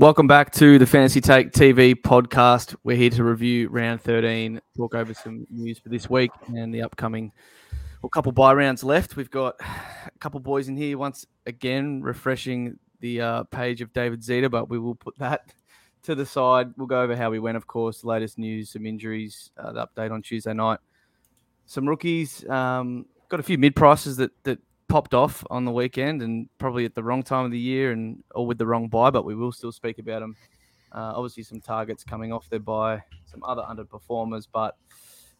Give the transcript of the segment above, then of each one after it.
Welcome back to the Fantasy Take TV podcast. We're here to review round 13, talk over some news for this week and the upcoming well, couple buy rounds left. We've got a couple boys in here once again, refreshing the uh, page of David Zeta, but we will put that to the side. We'll go over how we went, of course, latest news, some injuries, uh, the update on Tuesday night, some rookies. Um, got a few mid prices that that popped off on the weekend and probably at the wrong time of the year and or with the wrong buy, but we will still speak about them. Uh, obviously, some targets coming off their buy, some other underperformers, but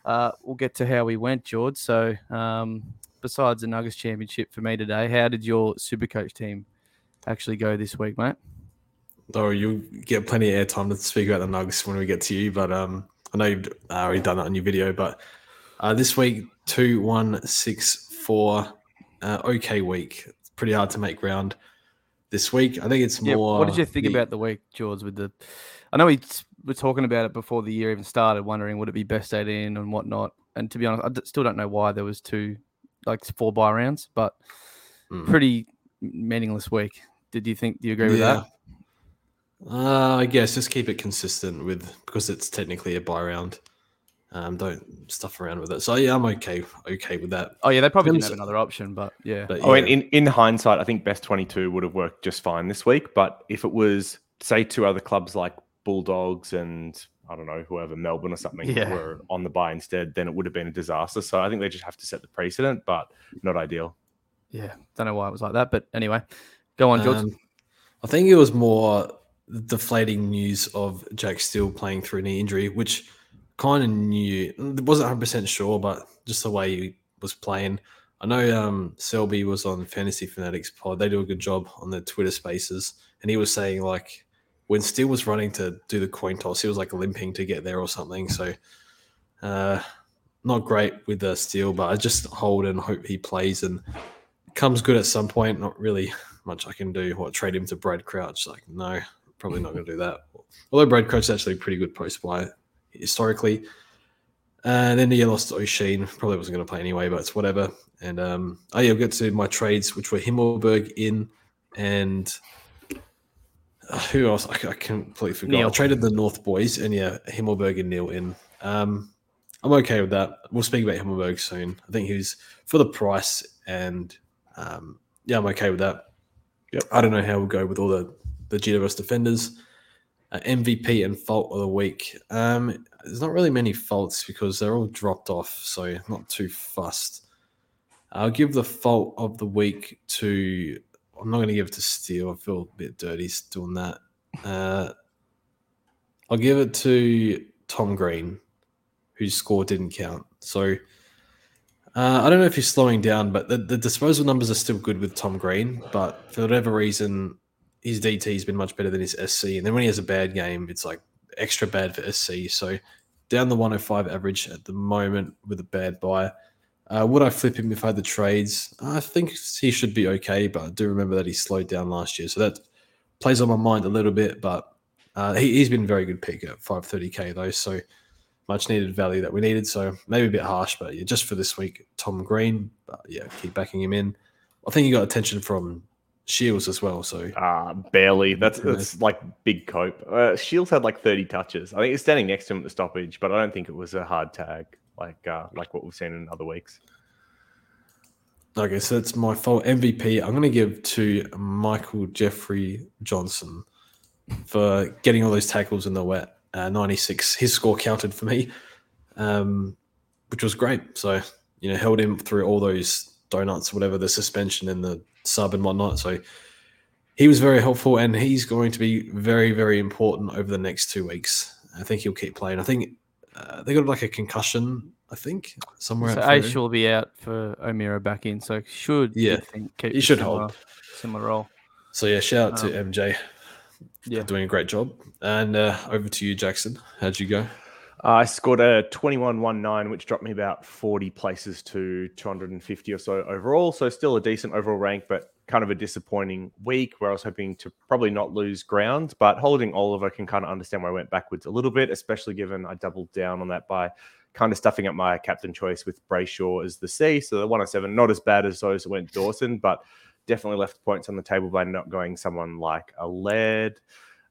uh, we'll get to how we went, George. So, um, besides the Nuggets championship for me today, how did your Supercoach team actually go this week, mate? Oh, you'll get plenty of airtime to speak about the Nuggets when we get to you, but um, I know you've already done that on your video. But uh, this week, two, one, six, four, uh, okay week. It's pretty hard to make ground this week. I think it's more. Yeah, what did you think the, about the week, George? With the, I know we were talking about it before the year even started, wondering would it be best eight in and whatnot. And to be honest, I still don't know why there was two, like four buy rounds, but mm. pretty meaningless week. Did you think? Do you agree with that? Uh, I guess just keep it consistent with because it's technically a buy round. Um, don't stuff around with it. So yeah, I'm okay okay with that. Oh yeah, they probably didn't have another option, but yeah. But, yeah. Oh, in in hindsight, I think best 22 would have worked just fine this week. But if it was say two other clubs like Bulldogs and I don't know whoever Melbourne or something yeah. were on the buy instead, then it would have been a disaster. So I think they just have to set the precedent, but not ideal. Yeah, don't know why it was like that, but anyway, go on, George. Um, I think it was more deflating news of Jack Steele playing through knee injury, which kind of knew. wasn't 100 percent sure, but just the way he was playing. I know um, Selby was on Fantasy Fanatics pod. They do a good job on the Twitter Spaces, and he was saying like when Steele was running to do the coin toss, he was like limping to get there or something. So, uh, not great with the Steele, but I just hold and hope he plays and comes good at some point. Not really much I can do. What trade him to Brad Crouch? Like no, probably not going to do that. Although Brad Crouch is actually a pretty good post buy historically. And then he lost to O'Sheen. Probably wasn't going to play anyway, but it's whatever. And um, oh yeah, I'll get to my trades, which were Himmelberg in and uh, who else? I, I completely forgot. Neale. I traded the North boys, and yeah, Himmelberg and Neale in. Um, I'm okay with that. We'll speak about Himmelberg soon. I think he's for the price, and um, yeah, I'm okay with that. Yep. I don't know how we'll go with all the the GWS defenders MVP and fault of the week. Um, there's not really many faults because they're all dropped off, so not too fussed. I'll give the fault of the week to. I'm not going to give it to Steele. I feel a bit dirty doing that. Uh, I'll give it to Tom Green, whose score didn't count. So uh, I don't know if he's slowing down, but the, the disposal numbers are still good with Tom Green. But for whatever reason, his DT has been much better than his SC. And then when he has a bad game, it's like extra bad for SC. So down the 105 average at the moment with a bad buy. Uh, would I flip him if I had the trades? I think he should be okay, but I do remember that he slowed down last year. So that plays on my mind a little bit, but uh, he, has been a very good pick at 530k though. So much needed value that we needed. So maybe a bit harsh, but yeah, just for this week, Tom Green. But yeah, keep backing him in. I think he got attention from Shields as well. So uh, barely. That's that's like big cope. Uh, Shields had like 30 touches. I think he's standing next to him at the stoppage, but I don't think it was a hard tag like uh, like what we've seen in other weeks. Okay, so it's my fault. MVP. I'm going to give to Michael Jeffrey Johnson for getting all those tackles in the wet. Uh, 96. His score counted for me, um, which was great. So you know, held him through all those donuts, whatever the suspension and the sub and whatnot. So he was very helpful, and he's going to be very, very important over the next two weeks. I think he'll keep playing. I think uh, they got like a concussion. I think somewhere. So Aish will be out for O'Meara back in, so should yeah, think, he should similar, hold similar role. So yeah, shout out um, to MJ. Yeah, doing a great job. And uh, over to you, Jackson. How'd you go? I scored a 21.19, which dropped me about 40 places to 250 or so overall. So still a decent overall rank, but kind of a disappointing week where I was hoping to probably not lose ground. But holding Oliver can kind of understand where I went backwards a little bit, especially given I doubled down on that by kind of stuffing up my captain choice with Brayshaw as the C. So the 107, not as bad as those that went Dawson, but definitely left points on the table by not going someone like a Laird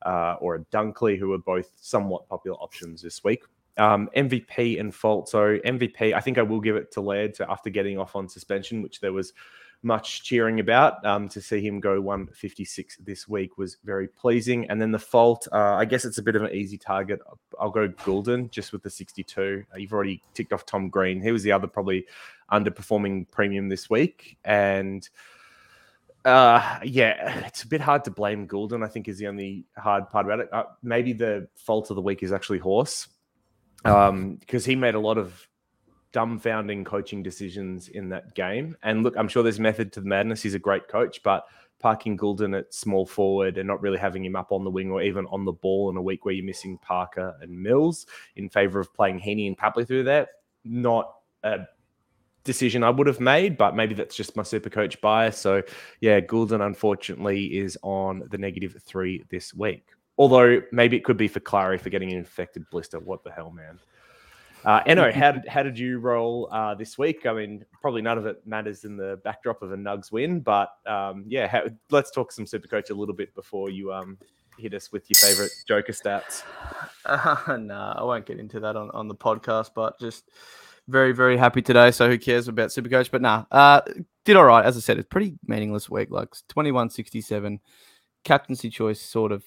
uh, or a Dunkley, who were both somewhat popular options this week. Um, MVP and fault. So MVP, I think I will give it to Laird to, after getting off on suspension, which there was much cheering about. Um, to see him go 156 this week was very pleasing. And then the fault, uh, I guess it's a bit of an easy target. I'll go Gulden just with the 62. Uh, you've already ticked off Tom Green. He was the other probably underperforming premium this week. And uh, yeah, it's a bit hard to blame Gulden. I think is the only hard part about it. Uh, maybe the fault of the week is actually Horse, um, because he made a lot of dumbfounding coaching decisions in that game. And look, I'm sure there's method to the madness. He's a great coach, but parking Gulden at small forward and not really having him up on the wing or even on the ball in a week where you're missing Parker and Mills in favor of playing Heaney and Papley through there, not a decision I would have made, but maybe that's just my super coach bias. So yeah, Gulden unfortunately is on the negative three this week. Although maybe it could be for Clary for getting an infected blister. What the hell, man? Uh, Eno, how did how did you roll uh, this week? I mean, probably none of it matters in the backdrop of a Nugs win, but um, yeah, how, let's talk some Super Coach a little bit before you um, hit us with your favorite Joker stats. Uh, nah, I won't get into that on, on the podcast, but just very very happy today. So who cares about Super Coach? But nah, uh, did all right. As I said, it's pretty meaningless week. Like twenty one sixty seven, captaincy choice sort of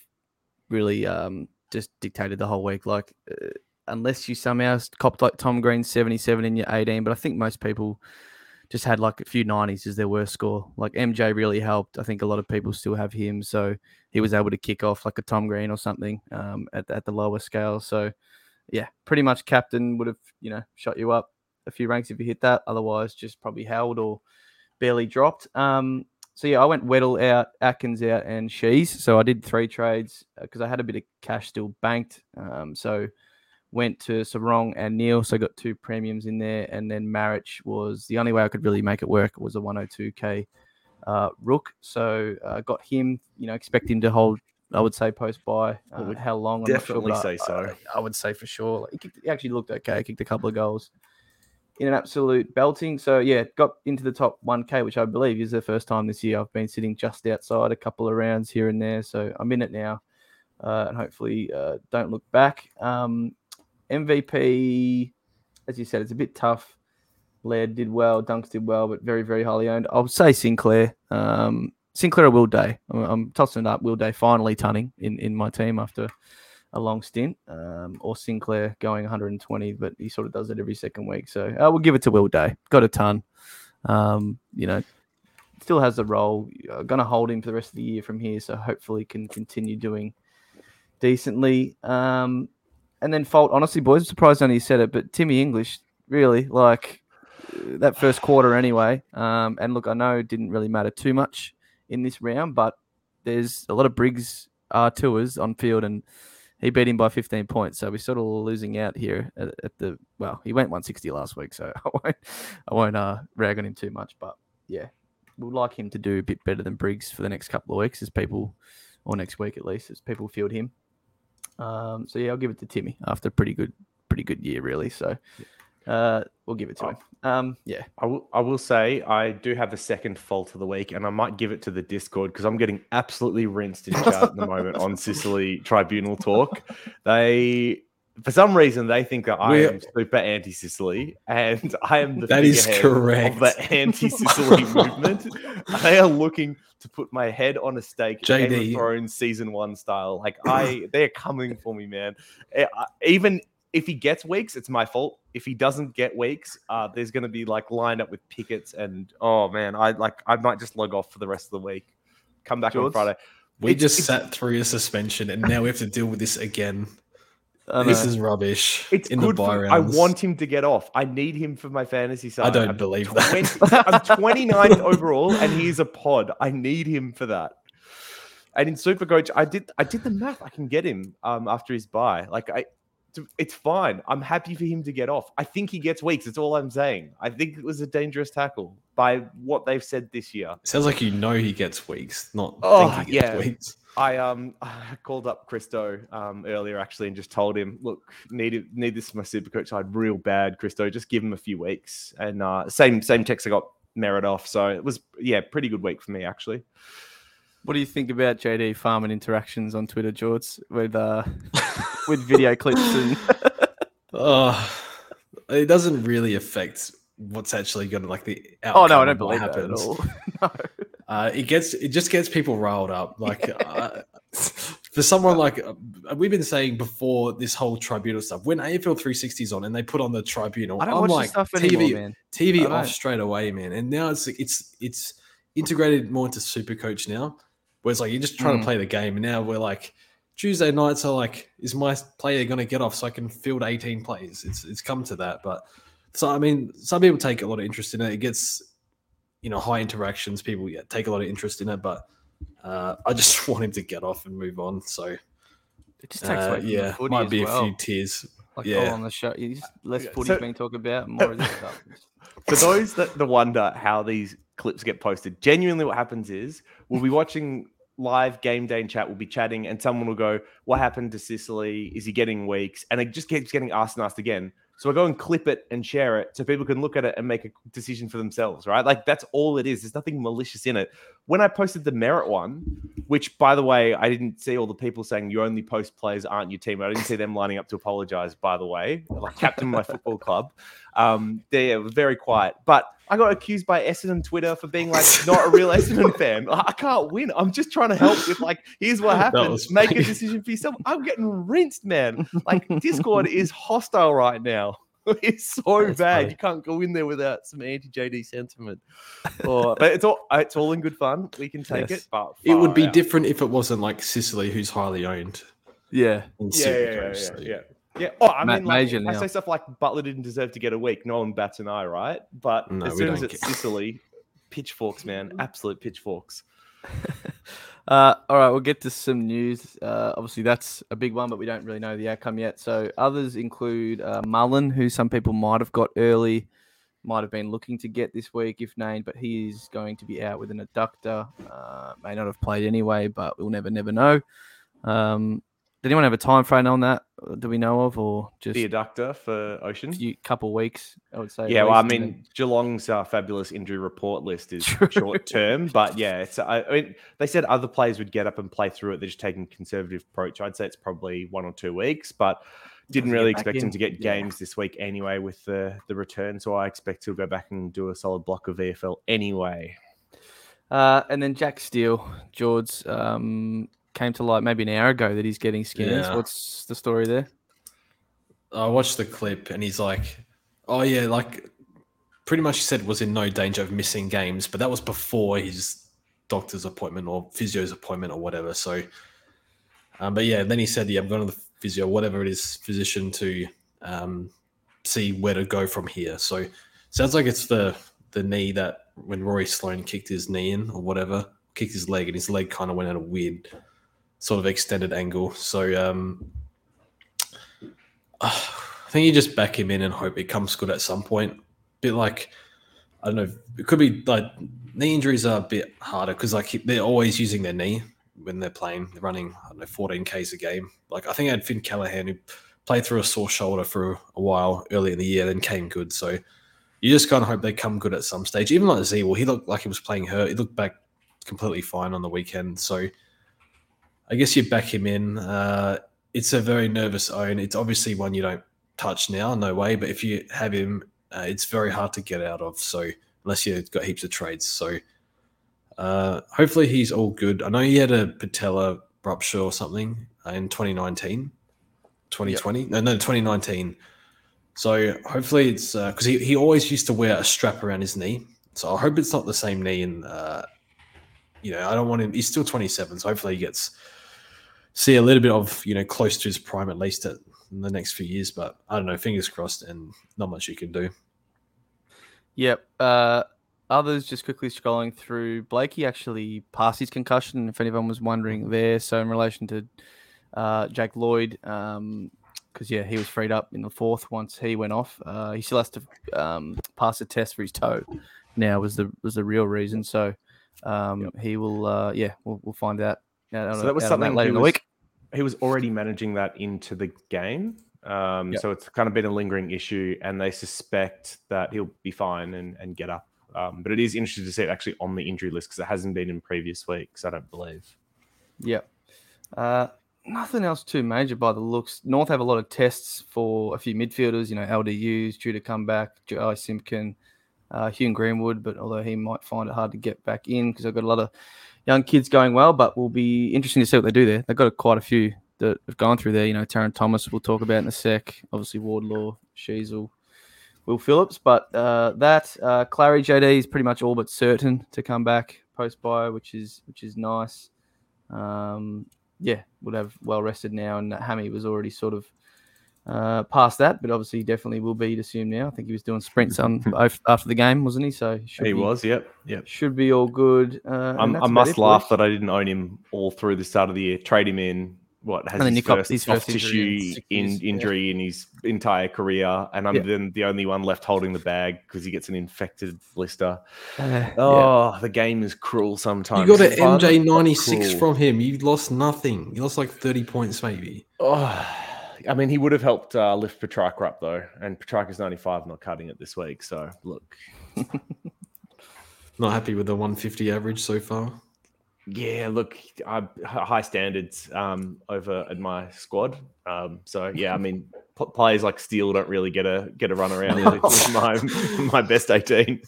really um, just dictated the whole week. Like. Uh, unless you somehow copped like Tom Green 77 in your 18. But I think most people just had like a few 90s as their worst score. Like MJ really helped. I think a lot of people still have him. So he was able to kick off like a Tom Green or something um, at, at the lower scale. So yeah, pretty much captain would have, you know, shot you up a few ranks if you hit that. Otherwise, just probably held or barely dropped. Um, so yeah, I went Weddle out, Atkins out, and Shees. So I did three trades because uh, I had a bit of cash still banked. Um, so went to Serong and Neale, so got two premiums in there, and then Marich was the only way I could really make it work was a 102k uh, Rook, so I uh, got him. You know, expect him to hold. I would say post buy. Uh, how long? I'm definitely sure, say so. I, I, would say for sure. Like, he, kicked, he, actually looked okay. Kicked a couple of goals in an absolute belting. So yeah, got into the top 1k, which I believe is the first time this year I've been sitting just outside a couple of rounds here and there. So I'm in it now, uh, and hopefully uh, don't look back. Um, MVP, as you said, it's a bit tough. Laird did well, Dunks did well, but very, very highly owned. I'll say Sinclair. Um, Sinclair or Will Day. I'm, I'm, tossing it up. Will Day finally tunning in, in my team after a long stint, um, or Sinclair going 120, but he sort of does it every second week. So uh, we'll give it to Will Day. Got a ton. Um, you know, still has the role. I'm going to hold him for the rest of the year from here, so hopefully can continue doing decently. Um, and then fault. Honestly, boys, I'm surprised only said it, but Timmy English, really, like that first quarter anyway. Um, and look, I know it didn't really matter too much in this round, but there's a lot of Briggs R tours on field, and he beat him by 15 points. So we're sort of losing out here at, at the well. He went 160 last week, so I won't I won't uh, rag on him too much. But yeah, we'd like him to do a bit better than Briggs for the next couple of weeks, as people, or next week at least, as people field him. Um, so yeah, I'll give it to Timmy after a pretty good, pretty good year, really. So uh, we'll give it to oh. him. Um, yeah, I will. I will say I do have the second fault of the week, and I might give it to the Discord because I'm getting absolutely rinsed in chat at the moment on Sicily Tribunal talk. They for some reason they think that I We're, am super anti-Sicily, and I am the that is correct of the anti-Sicily movement. They are looking to put my head on a stake, JD. Game of Thrones season one style. Like I, they're coming for me, man. Eh, even if he gets weeks, it's my fault. If he doesn't get weeks, uh, there's going to be like lined up with pickets, and oh man, I like I might just log off for the rest of the week. Come back George? on Friday. We it's, just it's, sat through a suspension, and now we have to deal with this again. This is rubbish. It's in good. The for, I want him to get off. I need him for my fantasy side. I don't I'm believe 20, that. I'm 29th overall, and he's a pod. I need him for that. And in Supercoach, I did I did the math. I can get him um, after his buy. Like I, it's fine. I'm happy for him to get off. I think he gets weeks. That's all I'm saying. I think it was a dangerous tackle by what they've said this year. Sounds like you know he gets weeks, not oh, think he gets yeah. weeks. I um I called up Christo um earlier actually and just told him, look, need need this for my super coach side real bad, Christo. Just give him a few weeks. And uh same same text I got Merrett off. So it was yeah, pretty good week for me actually. What do you think about JD farming interactions on Twitter, George, with uh, with video clips and? Oh, it doesn't really affect what's actually going to like the oh no, I don't believe that at all. no. Uh, it gets it just gets people riled up. Like uh, for someone like uh, we've been saying before this whole tribunal stuff. When AFL 360 is on and they put on the tribunal, I don't am watch like TV anymore, man. TV off straight away, man. And now it's it's it's integrated more into Super Coach now, where it's like you're just trying Mm. to play the game. And now we're like Tuesday nights are like, is my player going to get off so I can field 18 plays? It's it's come to that, but so I mean, some people take a lot of interest in it. It gets you know high interactions. People yeah, take a lot of interest in it, but uh, I just want him to get off and move on. So It just takes uh, away yeah, footy might be well. a few tears. like yeah. all on the show. You just less Yeah, footy so- being talked about, more of this stuff. For those that, that wonder how these clips get posted, genuinely what happens is we'll be watching live game day and chat, we'll be chatting, and someone will go, What happened to Sicily? Is he getting weeks? And it just keeps getting asked and asked again. So I go and clip it and share it so people can look at it and make a decision for themselves, right? Like that's all it is. There's nothing malicious in it. When I posted the Merrett one, which by the way, I didn't see all the people saying you only post players aren't your team. I didn't see them lining up to apologize, by the way. Like captain of my football club. Um, they were very quiet. But I got accused by Essendon Twitter for being like not a real Essendon fan. Like, I can't win. I'm just trying to help with like, here's what happened. was Make a decision for yourself. I'm getting rinsed, man. Like Discord is hostile right now. It's so That's bad. funny. You can't go in there without some anti JD sentiment. Or, but it's all it's all in good fun. We can take Yes. it. But It would be out. different if it wasn't like Sicily, who's highly owned. Yeah, in Yeah, yeah, yeah, yeah, so- yeah. Oh, I Ma- mean, like, major I now. say stuff like Butler didn't deserve to get a week. No one bats an eye, right? But No, as we soon as don't it's. Sicily, pitchforks, man, absolute pitchforks. Uh, all right, we'll get to some news. Uh, obviously, that's a big one, but we don't really know the outcome yet. So, others include uh, Mullen, who some people might have got early, might have been looking to get this week if named, but he is going to be out with an adductor. Uh, may not have played anyway, but we'll never, never know. Um, did anyone have a time frame on that? uh, Do we know of, or just The adductor for a Ocean. few, couple weeks? I would say. Yeah, well, I mean, then- Geelong's uh, fabulous injury report list is True. short term, but yeah, it's. I, I mean, they said other players would get up and play through it. They're just taking a conservative approach. I'd say it's probably one or two weeks, but didn't really expect him to get Yeah. games this week anyway with the the return. So I expect he'll go back and do a solid block of VFL anyway. Uh, and then Jack Steele, George, um, came to light maybe an hour ago that he's getting scans. Yeah. What's the story there? I watched the clip and he's like, "Oh yeah, like pretty much he said was in no danger of missing games, but that was before his doctor's appointment or physio's appointment or whatever." So, um, but yeah, then he said, "Yeah, I'm going to the physio, whatever it is, physician to um, see where to go from here." So, sounds like it's the the knee that when Rory Sloane kicked his knee in or whatever, kicked his leg, and his leg kind of went at a weird sort of extended angle. So, um, I think you just back him in and hope it comes good at some point. Bit like I don't know, it could be like knee injuries are a bit harder because like they're always using their knee when they're playing, they're running I don't know 14 k's a game. Like I think I had Finn Callaghan who played through a sore shoulder for a while early in the year, then came good. So you just kind of hope they come good at some stage. Even like Z, well, he looked like he was playing hurt. He looked back completely fine on the weekend. So I guess you back him in. Uh, it's a very nervous own. It's obviously one you don't touch now, no way. But if you have him, uh, it's very hard to get out of. So unless you've got heaps of trades, so uh, hopefully he's all good. I know he had a patella rupture or something in 2019, 2020, no, no, 2019. So hopefully it's because he, he always used to wear a strap around his knee. So I hope it's not the same knee. And uh, you know, I don't want him. He's still 27, so hopefully he gets see a little bit of you know close to his prime at least at, in the next few years. But I don't know. Fingers crossed, and not much you can do. Yep. Uh, others just quickly scrolling through. Blakey actually passed his concussion, if anyone was wondering there. So, in relation to uh, Jake Lloyd, because, yeah, he was freed up in the fourth once he went off. Uh, he still has to um, pass a test for his toe now, was the, was the real reason. So, um, he will, uh, yeah, we'll, we'll find out. Out So that was something later he in the was- week. He was already managing that into the game. Um, Yep. So it's kind of been a lingering issue, and they suspect that he'll be fine and, and get up Um, but it is interesting to see it actually on the injury list because it hasn't been in previous weeks. I don't believe. Yep. Uh, nothing else too major by the looks. North have a lot of tests for a few midfielders. You know, LDU's due to come back. Joey Simpkin, uh, Hugh Greenwood, but although he might find it hard to get back in because I've got a lot of young kids going well. But will be interesting to see what they do there. They've got quite a few that have gone through there. You know, Tarryn Thomas we'll talk about in a sec. Obviously Wardlaw, Sheezel, Will Phillips. But uh, that uh, Clary JD is pretty much all but certain to come back post bio, which is which is nice. Um, yeah, would have well rested now, and Hammy was already sort of uh, past that, but obviously he definitely will be assumed now. I think he was doing sprints on after the game, wasn't he? So he be, was, yep, yep. Should be all good. Uh, I must laugh that I didn't own him all through the start of the year. Trade him in what has his first, his soft tissue in, injury yeah. in his entire career, and I'm yeah. then the only one left holding the bag because he gets an infected blister. Uh, oh, yeah. the game is cruel sometimes. You got an MJ ninety six from him. You lost nothing. You lost like thirty points, maybe. Oh, I mean, he would have helped uh, lift Petrarca up though, and Petrarca's ninety five, not cutting it this week. So look, not happy with the one fifty average so far. Yeah, look, I, high standards um, over at my squad. Um, so yeah, I mean, p- players like Steele don't really get a get a run around with my my best eighteen.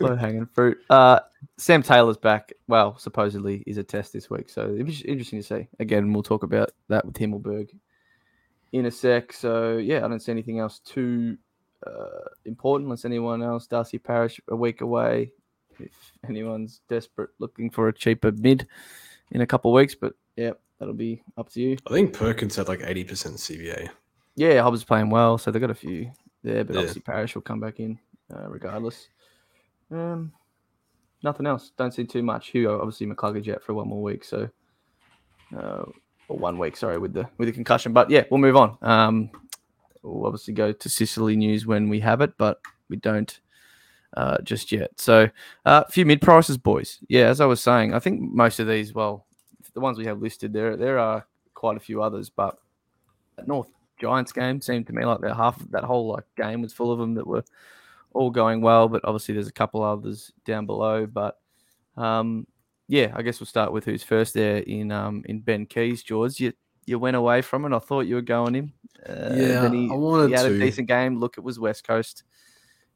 Low hanging fruit. Uh, Sam Taylor's back. Well, supposedly is a test this week, so it'll be interesting to see. Again, we'll talk about that with Himmelberg in a sec. So yeah, I don't see anything else too uh, important unless anyone else. Darcy Parish a week away if anyone's desperate looking for a cheaper mid in a couple of weeks. But yeah, that'll be up to you. I think Perkins had like 80% CBA. Yeah, Hobbs is playing well, so they've got a few there, but yeah. obviously Parish will come back in uh, regardless. Um, nothing else. Don't see too much. Hugo, obviously McCluggage out for one more week, so uh, or one week, sorry, with the with the concussion. But yeah, we'll move on. Um, we'll obviously go to Sicily news when we have it, but we don't uh, just yet. So a uh, few mid prices, boys. Yeah, as I was saying, I think most of these, well, the ones we have listed there, there are quite a few others, but North Giants game seemed to me like that half that whole like game was full of them that were all going well. But obviously, there's a couple others down below. But um, yeah, I guess we'll start with who's first there in um, in Ben Keays, George. You you went away from it. I thought you were going him. Uh, yeah, he, I wanted he had to. a decent game. Look, it was West Coast.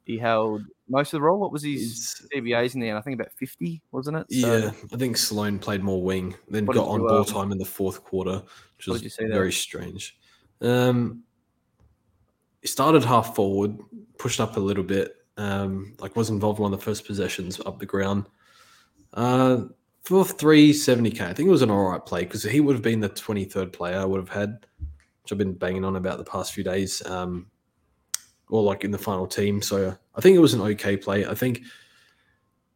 He held most of the role. What was his CBAs in the end? I think about 50, wasn't it? So, yeah, I think Sloane played more wing, then got on ball um, time in the fourth quarter, which was very strange. Um, he started half forward, pushed up a little bit, um, like was involved in one of the first possessions up the ground. Uh, for 370k, I think it was an all right play because he would have been the 23rd player I would have had, which I've been banging on about the past few days. Um, or like in the final team. So I think it was an okay play. I think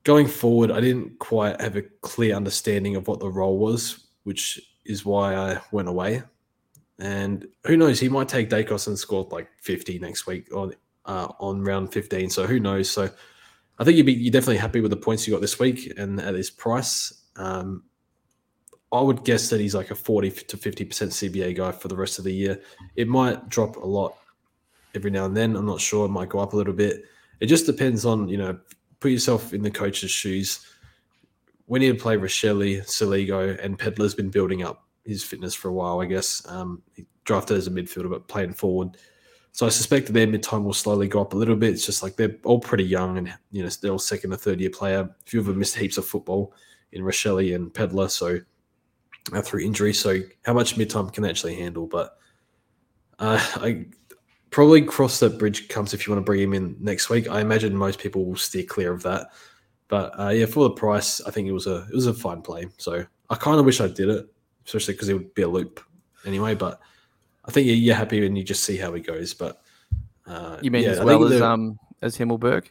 going forward, I didn't quite have a clear understanding of what the role was, which is why I went away. And who knows, he might take Daicos and score like 50 next week on uh, on round 15. So who knows? So I think you'd be you're definitely happy with the points you got this week and at his price. Um, I would guess that he's like a 40 to 50% CBA guy for the rest of the year. It might drop a lot every now and then. I'm not sure. It might go up a little bit. It just depends on, you know, put yourself in the coach's shoes. We need to play Rachele, Soligo, and Pedlar's been building up his fitness for a while, I guess. Um, he drafted as a midfielder, but playing forward. So I suspect that their mid time will slowly go up a little bit. It's just like they're all pretty young and, you know, they're all second or third year player. A few of them missed heaps of football in Rachele and Pedlar. So uh, through injury. So how much mid time can they actually handle? But uh, I probably cross that bridge comes if you want to bring him in next week. I imagine most people will steer clear of that. But uh, yeah, for the price, I think it was a it was a fine play. So I kind of wish I did it, especially because it would be a loop anyway. But I think you're happy and you just see how he goes. But uh, you mean yeah, as well as um as Himmelberg?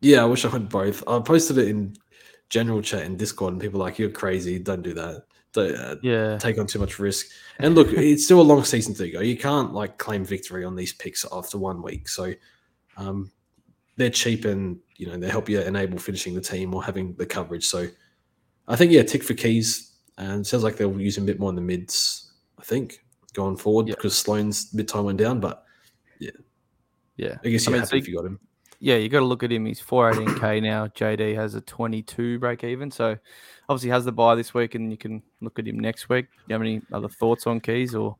Yeah, I wish I had both. I posted it in general chat in Discord, and people like, "You're crazy! Don't do that." uh, yeah. take on too much risk. And look, it's still a long season to go. You can't like claim victory on these picks after one week. So um, they're cheap and you know they help you enable finishing the team or having the coverage. So I think yeah, tick for Keays. And sounds like they'll use him a bit more in the mids. I think going forward because Sloane's mid time went down, but yeah, yeah. I guess you're I mean, happy if you got him. yeah, you got to look at him. He's 418k now. JD has a 22 break even. So obviously has the buy this week, and you can look at him next week. Do you have any other thoughts on Keays or?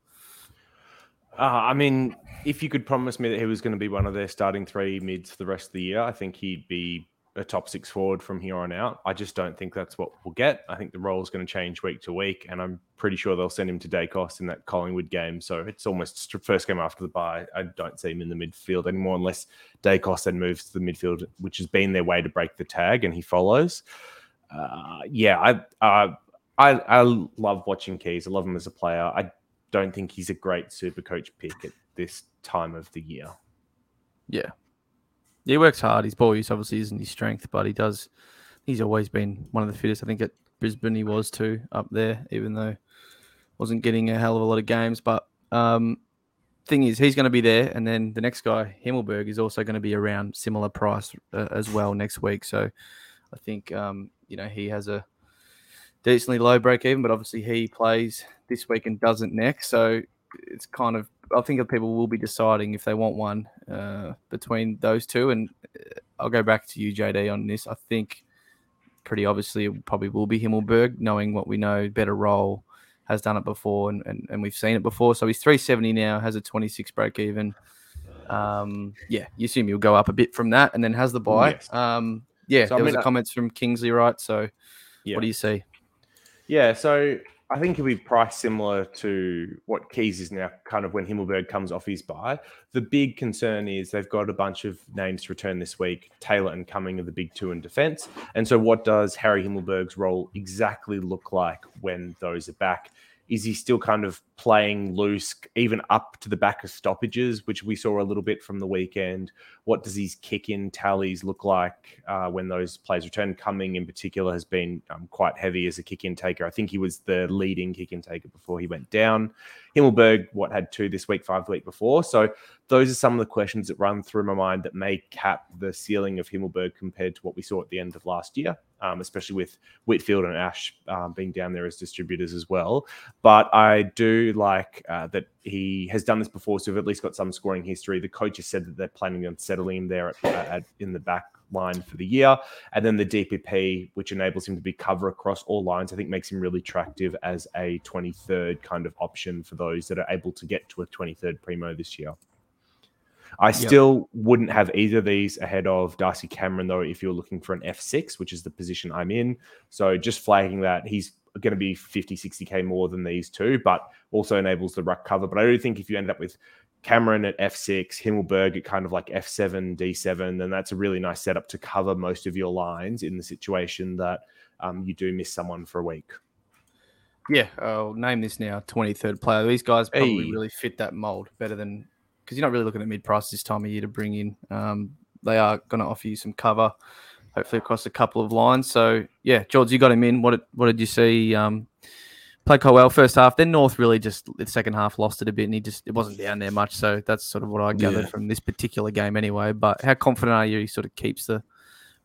Uh, I mean, if you could promise me that he was going to be one of their starting three mids for the rest of the year, I think he'd be a top six forward from here on out. I just don't think that's what we'll get. I think the role is going to change week to week, and I'm pretty sure they'll send him to Daicos in that Collingwood game. So it's almost first game after the bye. I don't see him in the midfield anymore unless Daicos then moves to the midfield, which has been their way to break the tag, and he follows. Uh, yeah, I, uh, I I love watching Keays. I love him as a player. I don't think he's a great super coach pick at this time of the year. Yeah, he works hard. His ball use obviously isn't his strength, but he does. He's always been one of the fittest. I think at Brisbane he was too up there, even though wasn't getting a hell of a lot of games. But um, thing is, he's going to be there, and then the next guy, Himmelberg, is also going to be around similar price uh, as well next week. So I think um, you know he has a decently low break even, but obviously he plays this week and doesn't next. So it's kind of I think people will be deciding if they want one uh, between those two. And uh, I'll go back to you, JD, on this. I think pretty obviously it probably will be Himmelberg, knowing what we know, better role, has done it before, and, and, and we've seen it before. So he's 370 now, has a 26 break even. Um, yeah, you assume he'll go up a bit from that and then has the buy. Yes. Um, yeah, so, there I mean, was a comments from Kingsley, right? So yeah. what do you see? Yeah, so I think he'll be priced similar to what Keays is now, kind of when Himmelberg comes off his buy. The big concern is they've got a bunch of names to return this week. Taylor and Cumming are the big two in defense. And so, what does Harry Himmelberg's role exactly look like when those are back? Is he still kind of playing loose, even up to the back of stoppages, which we saw a little bit from the weekend? What does his kick in tallies look like uh, when those plays return? Cumming, in particular, has been um, quite heavy as a kick in taker. I think he was the leading kick in taker before he went down. Himmelberg, what had two this week, five the week before. So those are some of the questions that run through my mind that may cap the ceiling of Himmelberg compared to what we saw at the end of last year, um, especially with Whitfield and Ash um, being down there as distributors as well. But I do like uh, that he has done this before, so we've at least got some scoring history. The coach has said that they're planning on settling him there at, at, in the back line for the year. And then the DPP, which enables him to be cover across all lines, I think makes him really attractive as a 23rd kind of option for those that are able to get to a 23rd primo this year. I still yep. wouldn't have either of these ahead of Darcy Cameron, though, if you're looking for an F6, which is the position I'm in. So just flagging that he's going to be 50, 60K more than these two, but also enables the ruck cover. But I do think if you end up with Cameron at F6, Himmelberg at kind of like F7, D7, then that's a really nice setup to cover most of your lines in the situation that um, you do miss someone for a week. Yeah, I'll name this now 23rd player. These guys probably hey. really fit that mold better than because you're not really looking at mid price this time of year to bring in. Um, they are going to offer you some cover hopefully across a couple of lines. So yeah, George, you got him in. What did, what did you see? Um, played quite well first half. Then North really just the second half lost it a bit, and he just it wasn't down there much. So that's sort of what I gathered yeah. from this particular game anyway. But how confident are you? He sort of keeps the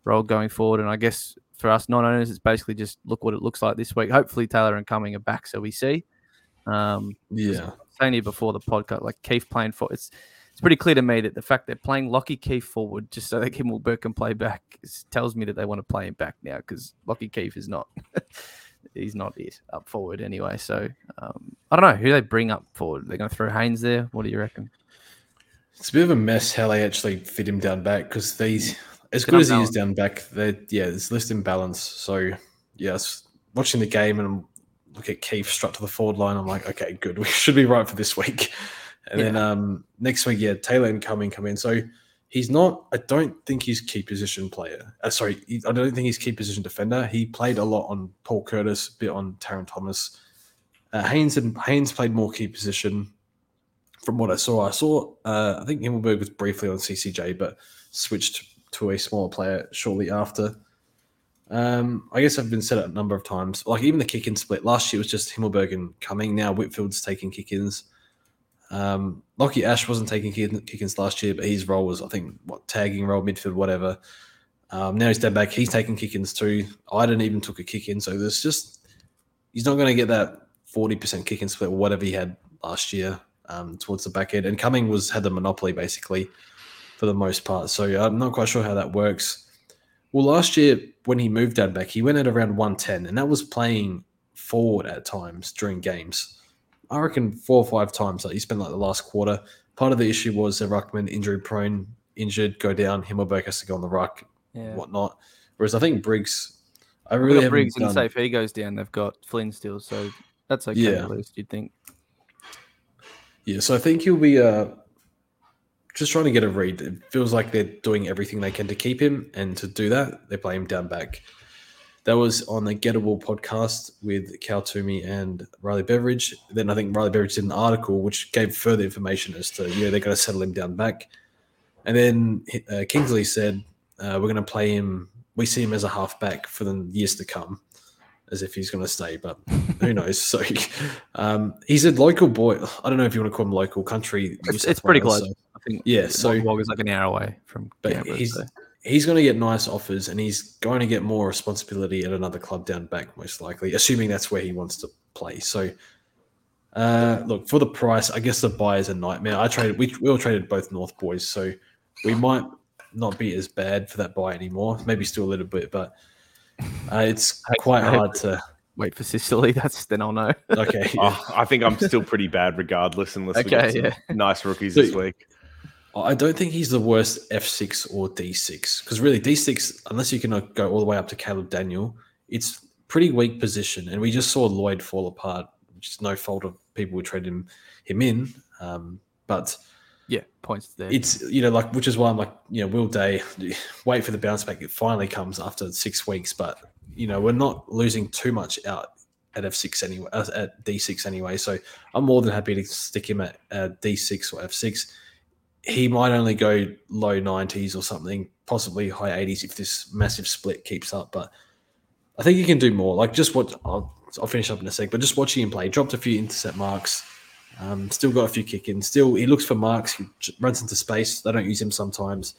role going forward, and I guess for us non-owners, it's basically just look what it looks like this week. Hopefully Taylor and Cumming are back, so we see. Um, yeah, saying here before the podcast, like Keith playing for it's it's pretty clear to me that the fact they're playing Lockie Keeffe forward just so that Himmelberg can play back tells me that they want to play him back now because Lockie Keeffe is not. he's not it up forward anyway. So um, I don't know who they bring up forward. They're going to throw Haynes there. What do you reckon? It's a bit of a mess how they actually fit him down back because these, as good as he is down back, they yeah, there's less imbalance. So yes, watching the game and look at Keeffe strut to the forward line, I'm like, okay, good, we should be right for this week. And yeah. then um, next week, yeah, Taylor and Cumming come in. So he's not. I don't think he's key position player. Uh, sorry, he, I don't think he's key position defender. He played a lot on Paul Curtis, a bit on Tarryn Thomas. Uh, Haynes and Haynes played more key position. From what I saw, I saw. Uh, I think Himmelberg was briefly on CCJ, but switched to a smaller player shortly after. Um, I guess I've been said it a number of times. Like even the kick in split last year was just Himmelberg and Cumming. Now Whitfield's taking kick ins. Um, Lockie Ash wasn't taking kick-ins last year, but his role was, I think, what tagging role, midfield, whatever. Um, now he's dead back. He's taking kick-ins too. I didn't even took a kick-in, so there's just he's not going to get that forty percent kick-in split or whatever he had last year um, towards the back end. And Cumming was had the monopoly basically for the most part. So I'm not quite sure how that works. Well, last year when he moved down back, he went at around 110, and that was playing forward at times during games. I reckon four or five times. Like he spent like the last quarter. Part of the issue was the ruckman injury prone, injured, go down. Himmelberg has to go on the ruck, Yeah. whatnot. Whereas I think Briggs, I Really Briggs and done- say if he goes down, they've got Flynn still, so that's okay Yeah. at least. You'd think. Yeah, so I think he'll be uh, just trying to get a read. It feels like they're doing everything they can to keep him, and to do that, they play him down back. That was on the Gettable podcast with Cal Twomey and Riley Beveridge. Then I think Riley Beveridge did an article which gave further information as to yeah they're going to settle him down back. And then uh, Kingsley said uh, we're going to play him. We see him as a halfback for the years to come, as if he's going to stay. But who knows? So um, he's a local boy. I don't know if you want to call him local country. It's, it's pretty close. so- I think. Yeah, so- Wagga Wagga's like an hour away from Canberra. he's so. He's going to get nice offers, and he's going to get more responsibility at another club down back, most likely, assuming that's where he wants to play. So, uh, look for the price. I guess the buy is a nightmare. I traded. We, we all traded both North boys, so we might not be as bad for that buy anymore. Maybe still a little bit, but uh, it's quite hard to. Wait for Sicily. That's then I'll know. Okay, yeah. Oh, I think I'm still pretty bad regardless, unless we get some yeah. nice rookies So- this week. I don't think he's the worst F6 or D6 because really D6, unless you can uh, go all the way up to Caleb Daniel, it's pretty weak position. And we just saw Lloyd fall apart, which is no fault of people who traded him, him in. Um, but yeah, points there. it's, you know, like, which is why I'm like, you know, Will Day, wait for the bounce back. It finally comes after six weeks. But, you know, we're not losing too much out at F6 anyway, uh, at D6 anyway. So I'm more than happy to stick him at uh, D6 or F6 he might only go low 90s or something, possibly high 80s if this massive split keeps up. But I think he can do more. Like just what I'll, I'll finish up in a sec, but just watching him play, dropped a few intercept marks, um, still got a few kick ins. Still, he looks for marks, he runs into space. They don't use him sometimes.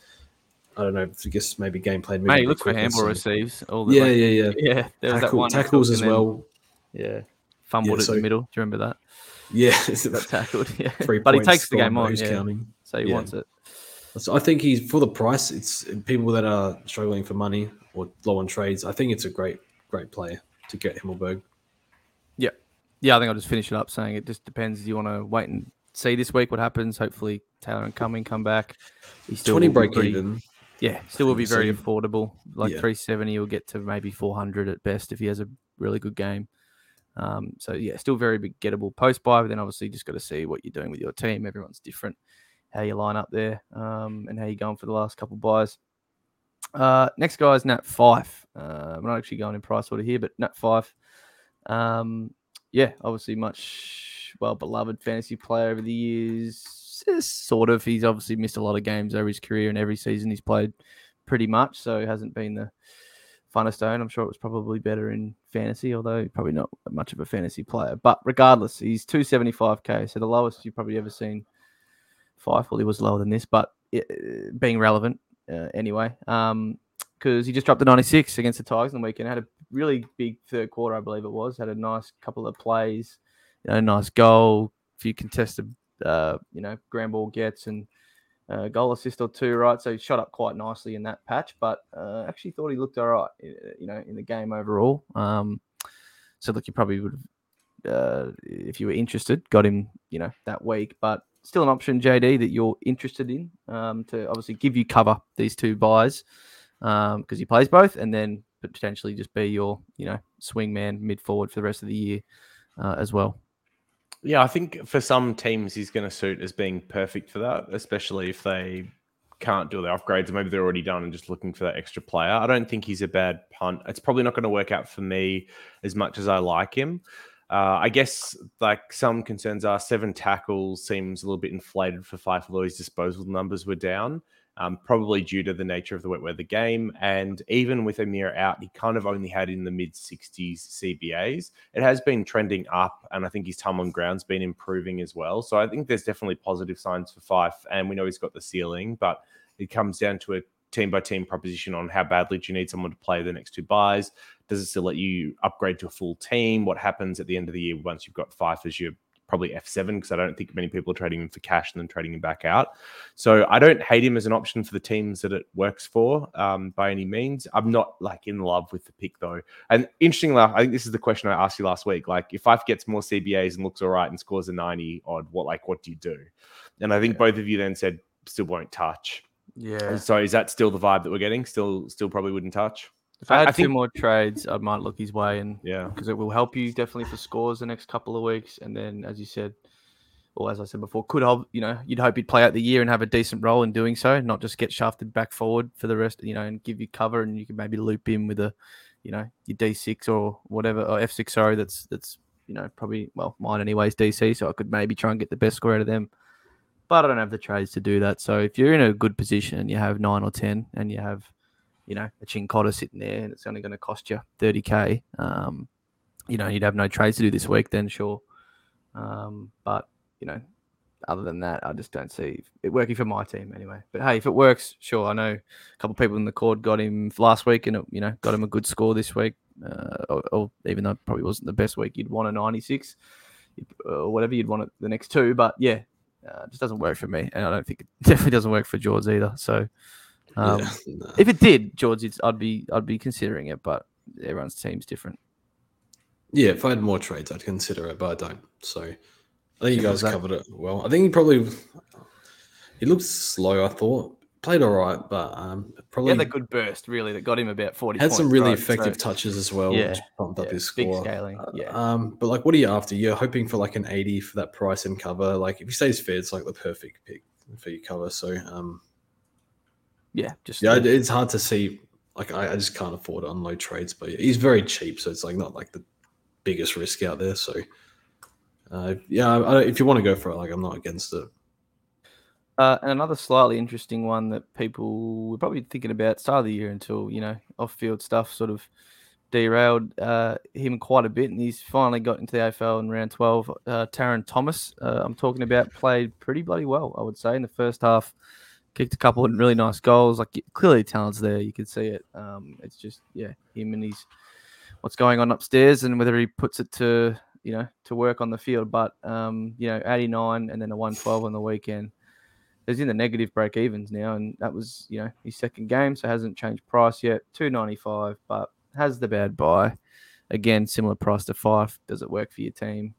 I don't know. I guess maybe game plan. Mate, he looks for handball receives. All the, Yeah, like- yeah, yeah. yeah. There was that Tackle- one tackles as well. Yeah, fumbled Yeah, so- in the middle. Do you remember that? Yeah, Got tackled. Yeah, three but he takes the game on. Who's Yeah, counting? So he Yeah. wants it. So I think he's for the price. It's people that are struggling for money or low on trades. I think it's a great, great player to get Himmelberg. Yeah, yeah. I think I'll just finish it up saying it just depends. Do you want to wait and see this week what happens? Hopefully Taylor and Cumming come back. He's still Twenty break pretty- even. Yeah, still will be very you- affordable. Like Yeah. 370, he'll get to maybe 400 at best if he has a really good game. Um, so yeah, still very big gettable post buy. But then obviously you just got to see what you're doing with your team. Everyone's different, how you line up there, um, and how you're going for the last couple buys. Uh, next guy is Nat Fyfe. Uh, I'm not actually going in price order here, but Nat Fyfe. Um, yeah, obviously much well beloved fantasy player over the years. Sort of. He's obviously missed a lot of games over his career, and every season he's played pretty much. So hasn't been the funnest stone. I'm sure it was probably better in fantasy, although probably not much of a fantasy player. But regardless, he's 275k, so the lowest you've probably ever seen. Fyfe, well, he was lower than this, but it, being relevant uh, anyway. Um, because he just dropped a 96 against the Tigers on the weekend. Had a really big third quarter, I believe it was. Had a nice couple of plays, you know, nice goal, a few contested, uh, you know, grand ball gets and uh, goal assist or two, right? So he shot up quite nicely in that patch, but uh, actually thought he looked all right, uh, you know, in the game overall. Um, so look, you probably would have, uh, if you were interested, got him, you know, that week, but still an option, JD, that you're interested in um, to obviously give you cover these two buys because he plays both, and then potentially just be your, you know, swing man mid forward for the rest of the year uh, as well. Yeah, I think for some teams he's going to suit as being perfect for that, especially if they can't do the upgrades. Or maybe they're already done and just looking for that extra player. I don't think he's a bad punt. It's probably not going to work out for me as much as I like him. Uh, I guess like some concerns are seven tackles seems a little bit inflated for Fyfe, although his disposal numbers were down. Um, probably due to the nature of the wet weather game. And even with Amir out, he kind of only had in the mid 60s CBAs. It has been trending up, and I think his time on ground's been improving as well. So I think there's definitely positive signs for Fyfe, and we know he's got the ceiling, but it comes down to a team by team proposition on how badly do you need someone to play the next two buys. Does it still let you upgrade to a full team? What happens at the end of the year once you've got Fyfe as your probably F7 because I don't think many people are trading him for cash and then trading him back out. So I don't hate him as an option for the teams that it works for um, by any means. I'm not like in love with the pick though. And interestingly, I think this is the question I asked you last week. Like if Fyfe gets more CBAs and looks all right and scores a 90 odd, what like what do you do? And I think Yeah. both of you then said still won't touch. Yeah. So is that still the vibe that we're getting? Still, still probably wouldn't touch. If I had I two more trades, I might look his way and Yeah. because it will help you definitely for scores the next couple of weeks. And then, as you said, or as I said before, could help. You know, you'd hope he'd play out the year and have a decent role in doing so, not just get shafted back forward for the rest. You know, and give you cover, and you can maybe loop in with a, you know, your D six or whatever or F six. Sorry, that's that's you know probably well mine anyways DC, so I could maybe try and get the best score out of them. But I don't have the trades to do that. So if you're in a good position and you have nine or ten, and you have you know, a Chincotta sitting there and it's only going to cost you 30k, um, you know, you'd have no trades to do this week, then sure. Um, but, you know, other than that, I just don't see it working for my team anyway. But hey, if it works, sure. I know a couple people in the court got him last week and, it, you know, got him a good score this week. Uh, or, or even though it probably wasn't the best week, you'd want a 96 or whatever you'd want it the next two. But yeah, uh, it just doesn't work for me. And I don't think it definitely doesn't work for George either. So, um, yeah, nah. if it did, George, it's, I'd be I'd be considering it, but everyone's team's different. Yeah, if I had more trades, I'd consider it, but I don't. So I think you guys covered it well. I think he probably he looked slow. I thought played all right, but um, He probably had that good burst, really, that got him about forty. had some really right? effective So, touches as well, Yeah, which pumped up yeah, his big scaling, Uh, yeah. Um, but like, what are you after? You're hoping for like an 80 for that price and cover. Like, if he stays fair, it's like the perfect pick for your cover. So, um, yeah, just yeah, it- it's hard to see. Like, I, I just can't afford to unload trades, but he's very cheap, so it's like not like the biggest risk out there. So, uh, yeah, I, if you want to go for it, like, I'm not against it. Uh, and another slightly interesting one that people were probably thinking about start of the year until you know off-field stuff sort of derailed uh, him quite a bit, and he's finally got into the AFL in round twelve. Uh, Tarryn Thomas, uh, I'm talking about, played pretty bloody well, I would say, in the first half. Kicked a couple of really nice goals. Like clearly, talent's there. You can see it. Um, it's just yeah, him and his what's going on upstairs, and whether he puts it to you know to work on the field. But um, you know, 89 and then a 112 on the weekend is in the negative break evens now, and that was you know his second game, so hasn't changed price yet. Two ninety five, but has the bad bye. Again, similar price to five. Does it work for your team?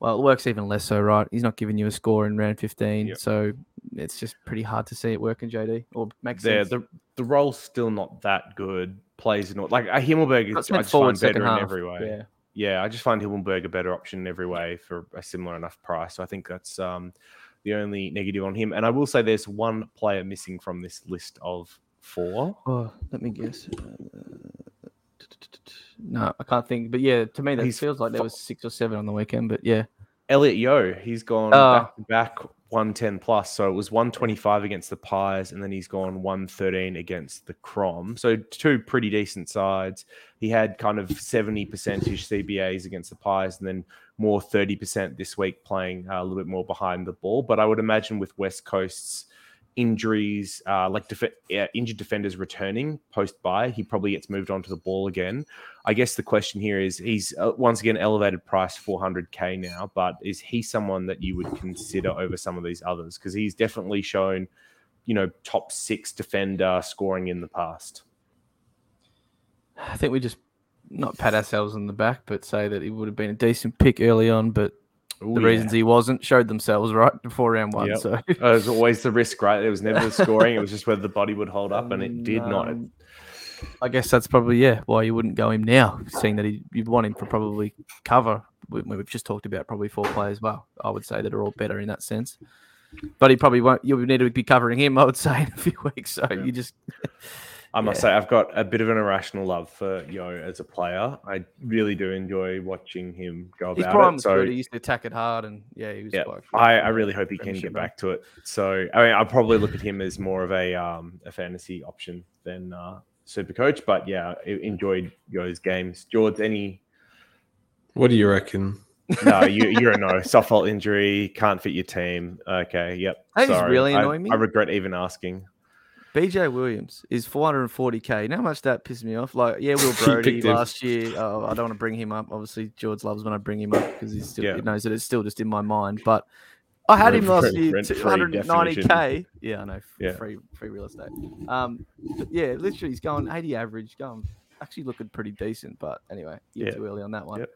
Well, it works even less so, right? He's not giving you a score in round fifteen, Yep. so it's just pretty hard to see it working, JD, or makes there. sense. The the role's still not that good. Plays not like a Himmelberg. That's Is, I just find better in half. every way. Yeah. Yeah, I just find Himmelberg a better option in every way for a similar enough price. So I think that's um, the only negative on him. And I will say there's one player missing from this list of four. Oh, let me guess. Uh, no, I can't think. But yeah, to me that He's feels like there was six or seven on the weekend. But yeah, Elliot Yeo, he's gone Oh. back to back 110 plus. So it was 125 against the Pies, and then he's gone 113 against the Crom. So two pretty decent sides. He had kind of 70 percentage CBAs against the Pies, and then more 30% this week playing uh, a little bit more behind the ball. But I would imagine with West Coast's injuries, uh, like def- yeah, injured defenders returning post bye, he probably gets moved onto the ball again. I guess the question here is he's uh, once again elevated price 400k now, but is he someone that you would consider over some of these others? Because he's definitely shown, you know, top six defender scoring in the past. I think we just not pat ourselves on the back, but say that he would have been a decent pick early on. But Ooh, the yeah. reasons he wasn't showed themselves right before round one. Yep. So Uh, it was always the risk, right? It was never the scoring; it was just whether the body would hold up, and it did not. Um, I guess that's probably yeah why you wouldn't go him now, seeing that he, you'd want him for probably cover. We, we've just talked about probably four players. Well, I would say that are all better in that sense. But he probably won't. You'll need to be covering him. I would say in a few weeks. So Yeah. you just I must Yeah. say, I've got a bit of an irrational love for Yeo as a player. I really do enjoy watching him go his about it. So good. He used to attack it hard, and yeah, he was. Yeah, quite I, I really hope he can get back to it. So I mean, I'll probably look at him as more of a um, a fantasy option than uh, super coach. But yeah, I enjoyed Yeo's games. George, any? What do you reckon? No, you, you're a no. Soft fault injury, can't fit your team. Okay, yep. That is sorry. really I- annoying me. I regret even asking. BJ Williams is 440k. You know how much that pissed me off? Like, yeah, Will Brody last year. Oh, I don't want to bring him up. Obviously, George loves when I bring him up because he still Yeah. he knows that it's still just in my mind. But I had him last year, 290k. Yeah, I know. Yeah. Free free real estate. Um, but yeah, literally, he's going 80 average, going actually looking pretty decent. But anyway, you're Yeah. too early on that one. Yep.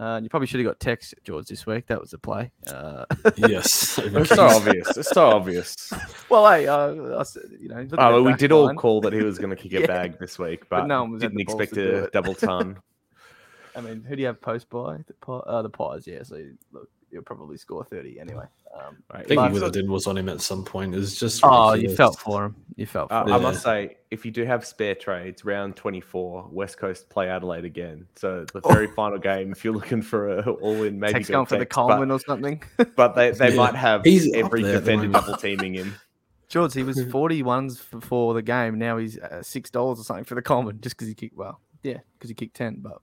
Uh, you probably should have got Tex George this week. That was the play. Uh, yes. It's so obvious. It's so obvious. well, hey, uh, I, said, you know, look at Oh, we back did all call that he was going to kick a Yeah. bag this week, but, no one was didn't expect a double ton. I mean, who do you have post bye? The, Pi- uh, the Pies, yeah. So look, you'll probably score 30 anyway. Um, Right, I think But- he would have did was on him at some point. It was just oh, you felt for him. You felt for Uh, him. I must say, if you do have spare trades, round 24, West Coast play Adelaide again. So the very final game, if you're looking for a all-in, maybe Tex go going for the Tex, Coleman or something. But, but they, they Yeah. might have He's every there at the defender double teaming him. George, he was 41s f- for the game. Now he's uh, $6 or something for the Coleman just because he kicked, well, yeah, because he kicked 10. But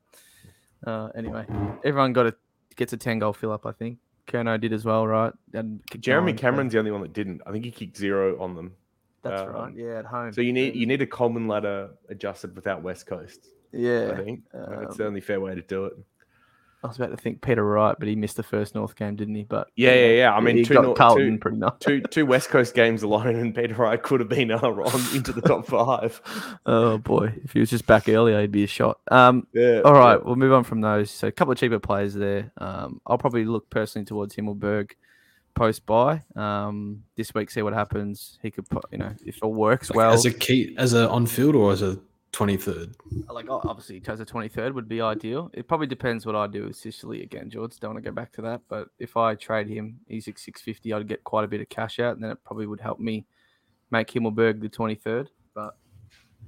uh, anyway, everyone got a, gets a 10 goal fill up, I think. Kerno did as well, right? And Jeremy nine, Cameron's the only one that didn't. I think he kicked zero on them. That's um, right. Yeah, at home. So you need you need a Coleman ladder adjusted without West Coast. yeah. I think that's um, the only fair way to do it. I was about to think Peter Wright, but he missed the first North game, didn't he? But Yeah, yeah, yeah. I mean, he two, got Nor- Carlton two, pretty nice. two two West Coast games alone, and Peter Wright could have been uh, on into the top five. Oh boy, if he was just back earlier, he'd be a shot. Um, Yeah. all right, yeah. we'll move on from those. So a couple of cheaper players there. Um, I'll probably look personally towards Himmelberg post bye um, this week. See what happens. He could put, you know, if it all works well. as a key as a on field or as a twenty third. like o- obviously, twenty third would be ideal. It probably depends what I do with Sicily again, George. Don't want to go back to that, but if I trade him, he's at six fifty. I'd get quite a bit of cash out, and then it probably would help me make Himmelberg the twenty third. But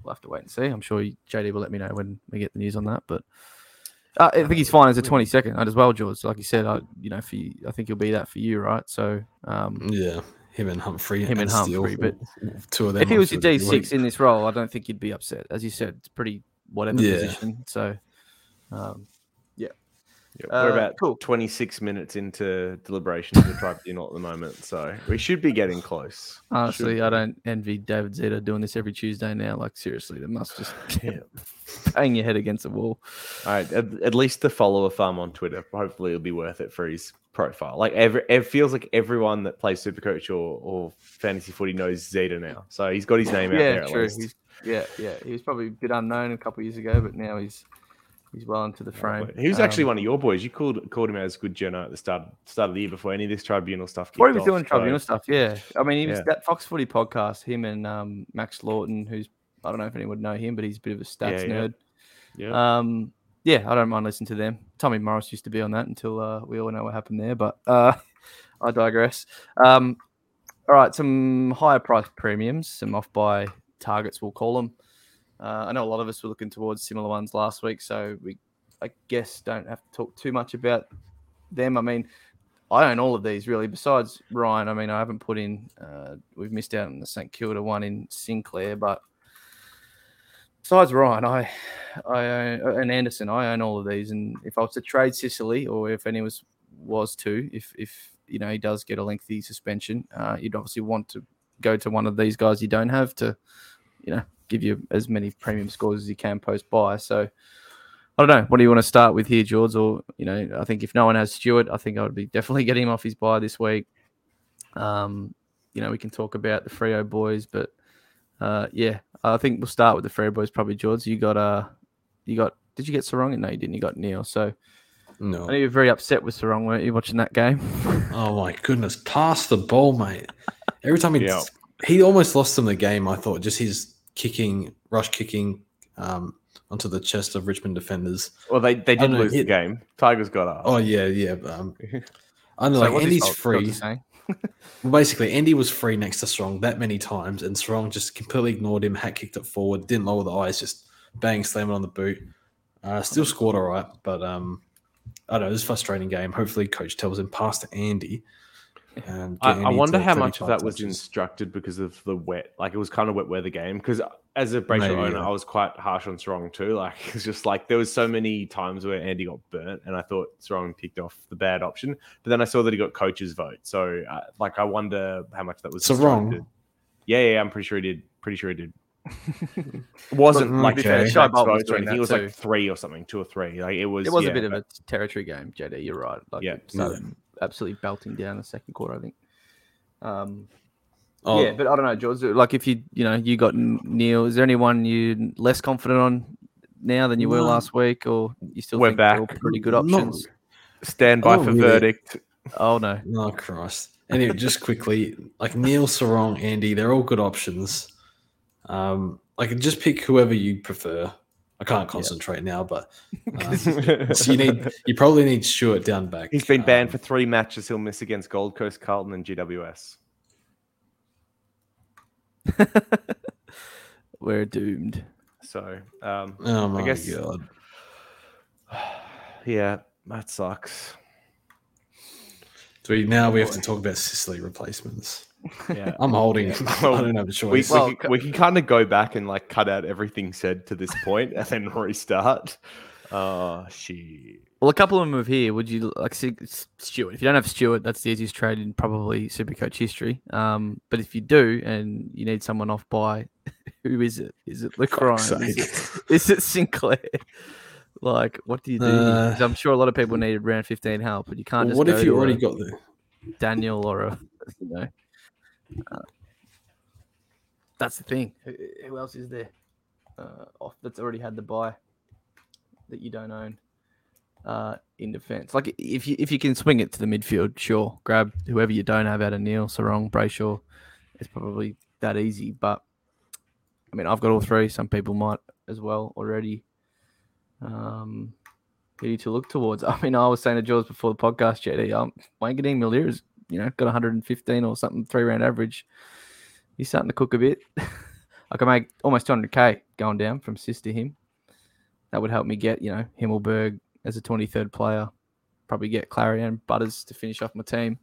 we'll have to wait and see. I'm sure JD will let me know when we get the news on that. But uh, I think he's fine as a twenty second as well, George. Like you said, I you know for you, I think he'll be that for you, right? So um, Yeah, him and Humphrey. Him and Steele, Humphrey, but two of them. if he was your D six in this role, I don't think you'd be upset. As you said, it's pretty whatever Yeah. position. So um, Yeah, we're Uh, about cool. 26 minutes into deliberation of the tribunal at the moment, so we should be getting close. Honestly, Should I don't envy David Zita doing this every Tuesday now. Like seriously, they must just Yeah. bang your head against the wall. All right, at, at least the follower farm on Twitter. Hopefully, it'll be worth it for his profile. Like every, it feels like everyone that plays Supercoach or, or fantasy footy knows Zita now, so he's got his name out there. Yeah, at true. yeah, yeah. He was probably a bit unknown a couple of years ago, but now he's he's well into the frame. He was actually Um, one of your boys. You called called him as good journo at the start start of the year before any of this tribunal stuff. What he was doing off, tribunal stuff, yeah. I mean, he was Yeah. that Fox Footy podcast. Him and um, Max Laughton, who's I don't know if anyone would know him, but he's a bit of a stats yeah. nerd. Yeah. Um, yeah, I don't mind listening to them. Tommy Morris used to be on that until uh, we all know what happened there, but uh, I digress. Um, all right, some higher price premiums, some off bye targets, we'll call them. Uh, I know a lot of us were looking towards similar ones last week, so we, I guess, don't have to talk too much about them. I mean, I own all of these really. Besides Ryan, I mean, I haven't put in. Uh, we've missed out on the St Kilda one in Sinclair, but besides Ryan, I, I own, and Anderson, I own all of these. And if I was to trade Sicily, or if any was was to, if if you know he does get a lengthy suspension, uh, you'd obviously want to go to one of these guys you don't have to, you know, give you as many premium scores as you can post bye. So. I don't know. What do you want to start with here, George? Or you know, I think if no one has Stewart, I think I would be definitely getting him off his bye this week. Um, you know, we can talk about the Freo boys, but uh, yeah, I think we'll start with the Freo boys. Probably George. You got uh, you got. Did you get Serong? No, you didn't. You got Neale. So no. I know you were very upset with Serong, weren't you, watching that game? Oh my goodness, pass the ball, mate. Every time he Yeah. he almost lost them the game. I thought just his kicking, rush kicking um, onto the chest of Richmond defenders. Well, they, they I did know, lose he- the game. Tigers got up. Oh yeah, yeah. but, Um, I know, So like what's his Andy's fault? What was free. Well, basically, Andy was free next to Serong that many times, and Serong just completely ignored him, hat kicked it forward, didn't lower the eyes, just bang, slam it on the boot. Uh, still scored all right, but um, I don't know. It was a frustrating game. Hopefully, coach tells him pass to Andy. And I, I wonder how much of 35 that was instructed because of the wet. Like it was kind of wet weather game. Because as a Brayshaw owner, yeah. I was quite harsh on Serong too. Like it's just like there was so many times where Andy got burnt, and I thought Serong picked off the bad option. But then I saw that he got coach's vote. So uh, like I wonder how much that was So wrong. Yeah, yeah, I'm pretty sure he did. Pretty sure he did. Wasn't But, like okay. Shy Bolt was doing anything. It was too. like three or something, two or three. Like it was. It was yeah, a bit of a territory game, JD. You're right. Like, Yeah. it started absolutely belting down the second quarter. I think. Um, Oh, Yeah, but I don't know, George. Like, if you you know you got Neale, is there anyone you less confident on now than you were No. last week, or you still We're think they're all back. pretty good Not- options? Stand by Oh, for really? verdict. Oh no, Oh Christ! Anyway, just quickly, like Neale Serong, Andy, they're all good options. Um, like just pick whoever you prefer. I can't concentrate now, but um, so you need you probably need Stewart down back. He's been banned Um, for three matches. He'll miss against Gold Coast, Carlton, and GWS. we're doomed. So, um, Oh my guess- god! yeah, that sucks. So we, now we have to talk about Sicily replacements. Yeah. I'm holding. Yeah. I don't have a We, choice. Well, we, can, we can kind of go back and like cut out everything said to this point and then restart. Oh shit. Well, a couple of them have here. Would you like see Stewart? If you don't have Stewart, that's the easiest trade in probably Supercoach history. Um, but if you do, and you need someone off bye, who is it? Is it Luke Fuck's Is it, it Sinclair? Like, what do you do? here? Uh, 'Cause I'm sure a lot of people needed round 15 help, but you can't Well, just what go if you already a got the? Daniel or a, you know. Uh, that's the thing. Who, who else is there uh, off that's already had the bye that you don't own uh, in defence? Like if you if you can swing it to the midfield, sure, grab whoever you don't have out of Neale, Serong, Brayshaw. It's probably that easy, but I mean, I've got all three. Some people might as well already. Um, who to look towards? I mean, I was saying to Jules before the podcast, JD, um, Wanganeen-Milera is, you know, got 115 or something, three round average. He's starting to cook a bit. I can make almost 200k going down from sis to him. That would help me get, you know, Himmelberg as a 23rd player. Probably get Clarion Butters to finish off my team.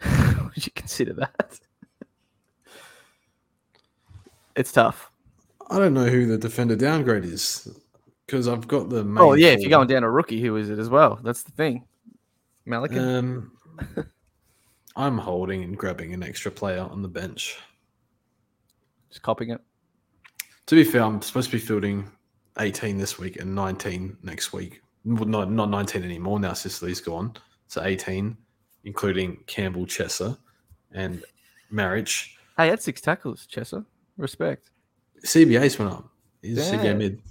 would you consider that? it's tough. I don't know who the defender downgrade is because I've got the. Main Oh yeah, if you're going down a rookie, who is it as well? That's the thing. Malikan. Um, I'm holding and grabbing an extra player on the bench. Just copying it. To be fair, I'm supposed to be fielding 18 this week and 19 next week. Well, not not 19 anymore now. Sicily's gone, so 18, including Campbell, Chesser, and Marriage. Hey, he had six tackles, Chesser. Respect. CBA's went up. He's. CBA mid.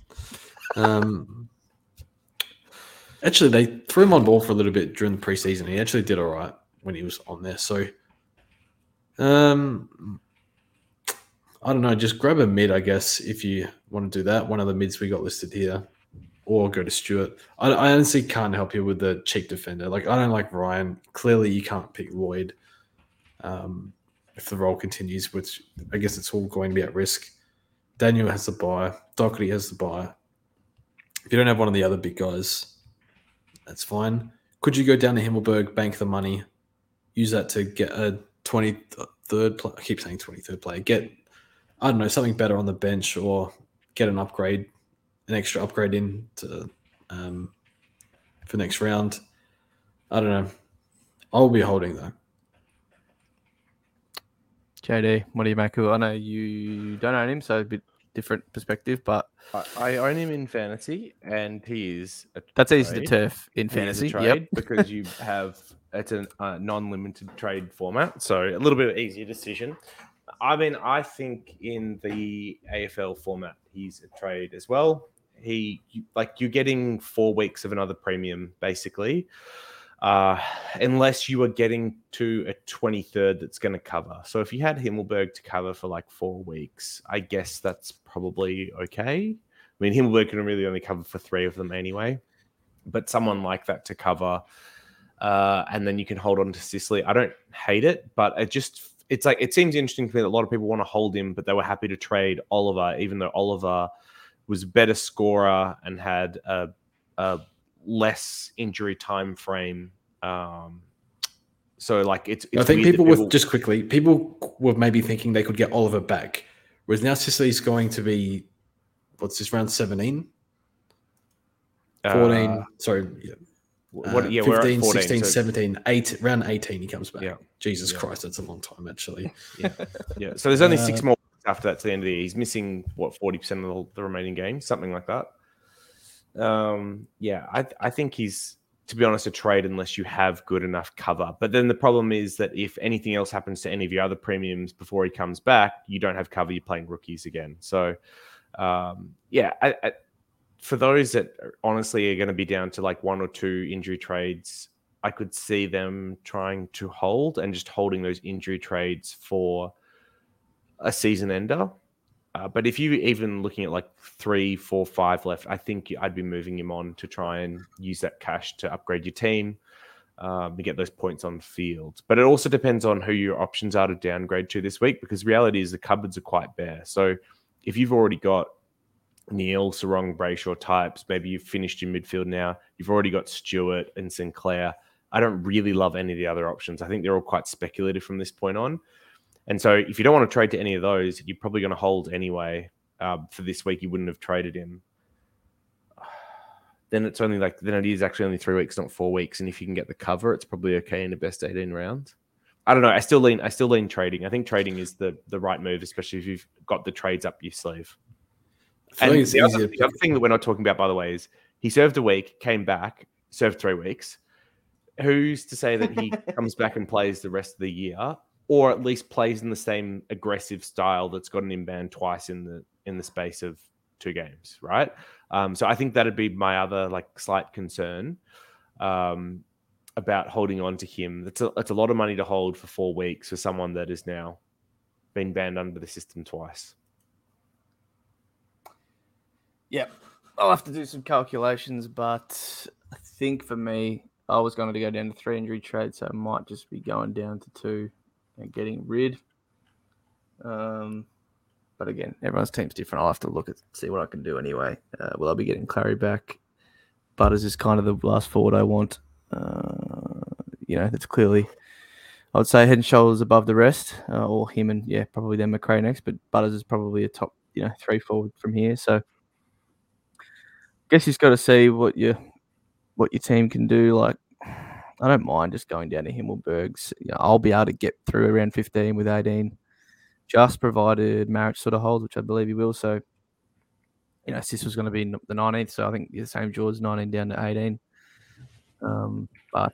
Um, actually, they threw him on ball for a little bit during the preseason. He actually did all right when he was on there. So, um, I don't know. Just grab a mid, I guess, if you want to do that. One of the mids we got listed here, or go to Stewart. I, I honestly can't help you with the cheap defender. Like I don't like Ryan. Clearly, you can't pick Lloyd. Um, if the role continues, which I guess it's all going to be at risk. Daniel has the bye. Doherty has the bye. If you don't have one of the other big guys, that's fine. Could you go down to Himmelberg, bank the money, use that to get a 23rd play? I keep saying 23rd player. Get, I don't know, something better on the bench or get an upgrade, an extra upgrade in to, um, for next round. I don't know. I'll be holding though. JD, what do you make of it? I know you don't own him, so a bit different perspective, but I, I own him in fantasy, and he is a that's easy to turf in fantasy. trade Yep. because you have it's a uh, non-limited trade format, so a little bit of easier decision. I mean, I think in the AFL format, he's a trade as well. He like you're getting four weeks of another premium basically, uh, unless you are getting to a 23rd that's going to cover. So if you had Himmelberg to cover for like four weeks, I guess that's probably okay. I mean, Himmelberg can really only cover for three of them anyway, but someone like that to cover, uh, and then you can hold on to Sicily. I don't hate it, but it just it's like it seems interesting to me that a lot of people want to hold him, but they were happy to trade Oliver, even though Oliver was a better scorer and had a, a less injury time frame. Um, so like it's, it's I think that people, with just quickly, people were maybe thinking they could get Oliver back, whereas now Sicily's going to be what's this round 17? 14. uh, sorry, yeah. What? Uh, yeah, we're at 15, 14. 16, so- 17, 8, round 18 he comes back. Yeah. Jesus Yeah. Christ, that's a long time actually. Yeah. yeah. So there's only six Uh, more after that to the end of the year. He's missing what forty percent of the, the remaining games, something like that. Um, yeah, I I think he's to be honest a trade unless you have good enough cover. But then the problem is that if anything else happens to any of your other premiums before he comes back, you don't have cover. You're playing rookies again. So um, yeah, I, I, for those that honestly are going to be down to like one or two injury trades, I could see them trying to hold and just holding those injury trades for a season ender. Uh, but if you even looking at like three, four, five left, I think I'd be moving him on to try and use that cash to upgrade your team um, get those points on field. But it also depends on who your options are to downgrade to this week because reality is the cupboards are quite bare. So if you've already got Neale, Serong, Brayshaw types, maybe you've finished your midfield now, you've already got Stewart and Sinclair. I don't really love any of the other options. I think they're all quite speculative from this point on. And so if you don't want to trade to any of those, you're probably going to hold anyway. Um, for this week, you wouldn't have traded him. Then it's only like then it is actually only three weeks, not four weeks. And if you can get the cover, it's probably okay in the best 18 round. I don't know. I still lean I still lean trading. I think trading is the the right move, especially if you've got the trades up your sleeve. And the other, the other thing that we're not talking about, by the way, is he served a week, came back, served three weeks. Who's to say that he comes back and plays the rest of the year, or at least plays in the same aggressive style that's got an inbound twice in the in the space of two games, right? Um, so I think that'd be my other like slight concern um, about holding on to him. That's a, that's a lot of money to hold for four weeks for someone that has now been banned under the system twice. Yep. I'll have to do some calculations, but I think for me, I was going to go down to three injury trades, so I might just be going down to two and getting rid. Um, but again, everyone's team's different. I'll have to look at see what I can do anyway. Uh, will I be getting Clary back? Butters is kind of the last forward I want. Uh, you know, that's clearly, I would say, head and shoulders above the rest, uh, or him and yeah, probably then Macrae next. But Butters is probably a top, you know, three forward from here. So I guess you've got to see what your what your team can do. Like, I don't mind just going down to Himmelberg's. You know, I'll be able to get through around 15 with 18, just provided marriage sort of holds, which I believe he will. So, you know, Sis was going to be the 19th, so I think the same George 19 down to 18. Um, but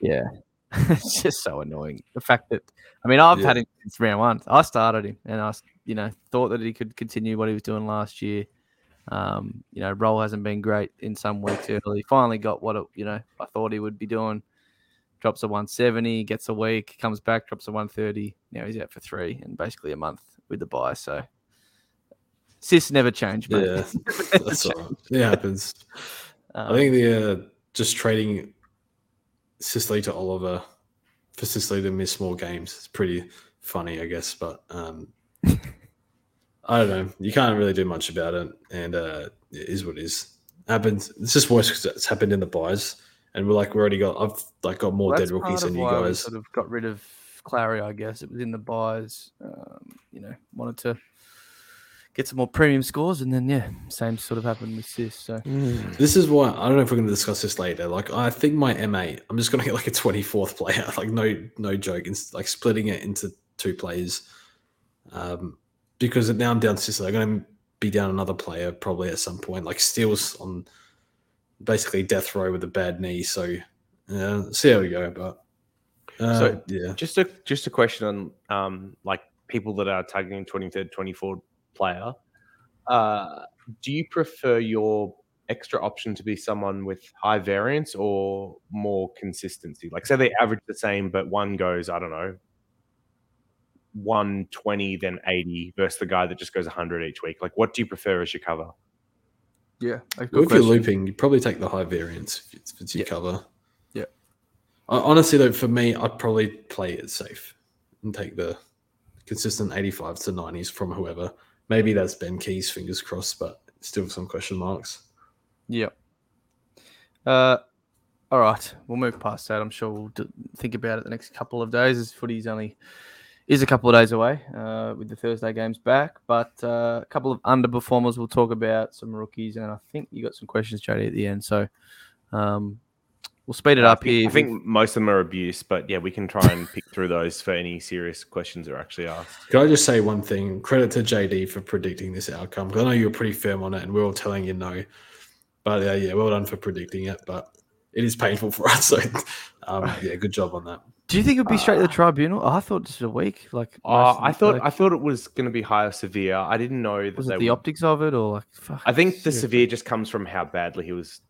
yeah, it's just so annoying. The fact that I mean, I've had him since round one. I started him, and I, you know, thought that he could continue what he was doing last year. Um, you know, role hasn't been great in some weeks early. Finally got what it, you know I thought he would be doing. Drops a 170, gets a week, comes back, drops a 130. Now he's out for three and basically a month with the bye. So sis never changed, mate. Yeah, that's all right. It happens. Um, I think the uh, just trading Sicily to Oliver for Sicily to miss more games is pretty funny, I guess. But um, I don't know. You can't really do much about it, and uh, it is what it is. Happens. It's just worse because it's happened in the byes, and we're like we already got. I've like got more Well, dead rookies than you why we guys. Sort of got rid of Clary, I guess. It was in the byes. Um, you know, wanted to get some more premium scores, and then yeah, same sort of happened with Sis. So This is why I don't know if we're going to discuss this later. Like, I think my M8, I'm just going to get like a 24th player. Like, no, no joke. It's like splitting it into two players. Um, because now I'm down to Sicily. I'm going to be down another player probably at some point. Like, Steele's on basically death row with a bad knee. So, see how we go. But uh, So- yeah, Just a just a question on um like people that are targeting 23rd, 24th player. Uh, do you prefer your extra option to be someone with high variance or more consistency? Like say they average the same, but one goes, I don't know, 120 then 80 versus the guy that just goes 100 each week. Like what do you prefer as your cover? yeah, if you're looping, you probably take the high variance if it's, if it's your Yeah. cover. Yeah. I- Honestly, though, for me, I'd probably play it safe and take the consistent 85s to 90s from whoever. Maybe that's Ben Keays, fingers crossed, but still some question marks. Yep. Uh, all right, we'll move past that. I'm sure we'll d- think about it the next couple of days. As footy's only is a couple of days away uh, with the Thursday games back, but uh, a couple of underperformers we'll talk about, some rookies, and I think you got some questions, Jody, at the end. So Um, we'll speed it I up think, here. I think most of them are abuse, but yeah, we can try and pick through those for any serious questions that are actually asked. Can I just say one thing? Credit to JD for predicting this outcome. 'cause I know you were pretty firm on it, and we are all telling you no. But uh, yeah, well done for predicting it. But it is painful for us. So um, yeah, good job on that. Do you think it'd be straight to the tribunal? Oh, I thought just a week. Like, Uh, I thought like, I thought it was going to be higher severe. I didn't know that was they it the would- optics of it, or like, fuck, I think the severe just comes from how badly he was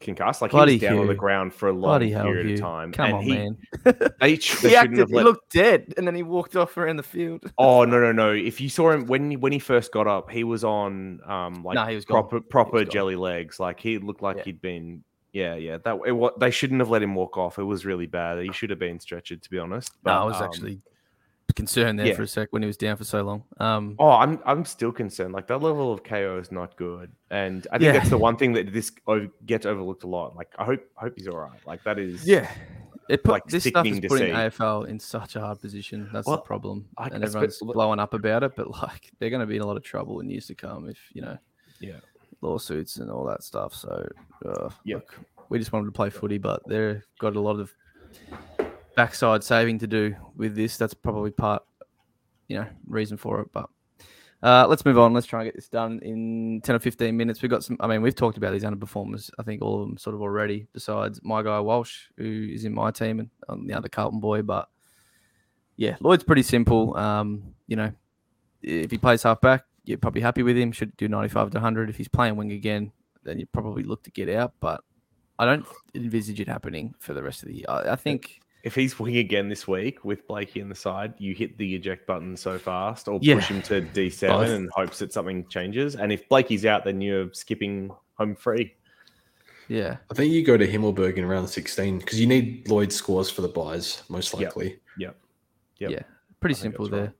concussed. Like Bloody he was down on the ground for a long Bloody period Hugh. of time. Come and on, he, man. They, he they shouldn't acted. He let. looked dead, and then he walked off around the field. Oh no no no! If you saw him when he- when he first got up, he was on um like No, he was gone. proper proper gone. jelly legs. Like he looked like Yeah. he'd been yeah yeah. That it, wa- they shouldn't have let him walk off. It was really bad. He should have been stretchered to be honest. no, I was um, actually concerned there yeah. for a sec when he was down for so long. Um, Oh, I'm I'm still concerned. Like that level of KO is not good, and I think Yeah. that's the one thing that this gets overlooked a lot. Like I hope I hope he's all right. Like that is yeah, it put like, this stuff is putting see. AFL in such a hard position. That's the problem, I- and everyone's suppose- blowing up about it. But like, they're going to be in a lot of trouble in years to come if you know, Yeah. Lawsuits and all that stuff. So, uh, look, we just wanted to play footy, but they've got a lot of backside saving to do with this. That's probably part, you know, reason for it. But uh, let's move on. Let's try and get this done in 10 or 15 minutes. We've got some, I mean, we've talked about these underperformers, I think all of them sort of already, besides my guy Walsh, who is in my team and on the other Carlton boy. But yeah, Lloyd's pretty simple. Um, you know, if he plays halfback, you're probably happy with him. Should do 95 to 100. If he's playing wing again, then you probably look to get out. But I don't envisage it happening for the rest of the year. I, I think, if he's wing again this week with Blakey in the side, you hit the eject button so fast, or Yeah. push him to D Both. seven and hopes that something changes. And if Blakey's out, then you're skipping home free. yeah, I think you go to Himmelberg in round 16 because you need Lloyd scores for the byes, most Yep. likely. Yep. yeah, pretty I simple there. right.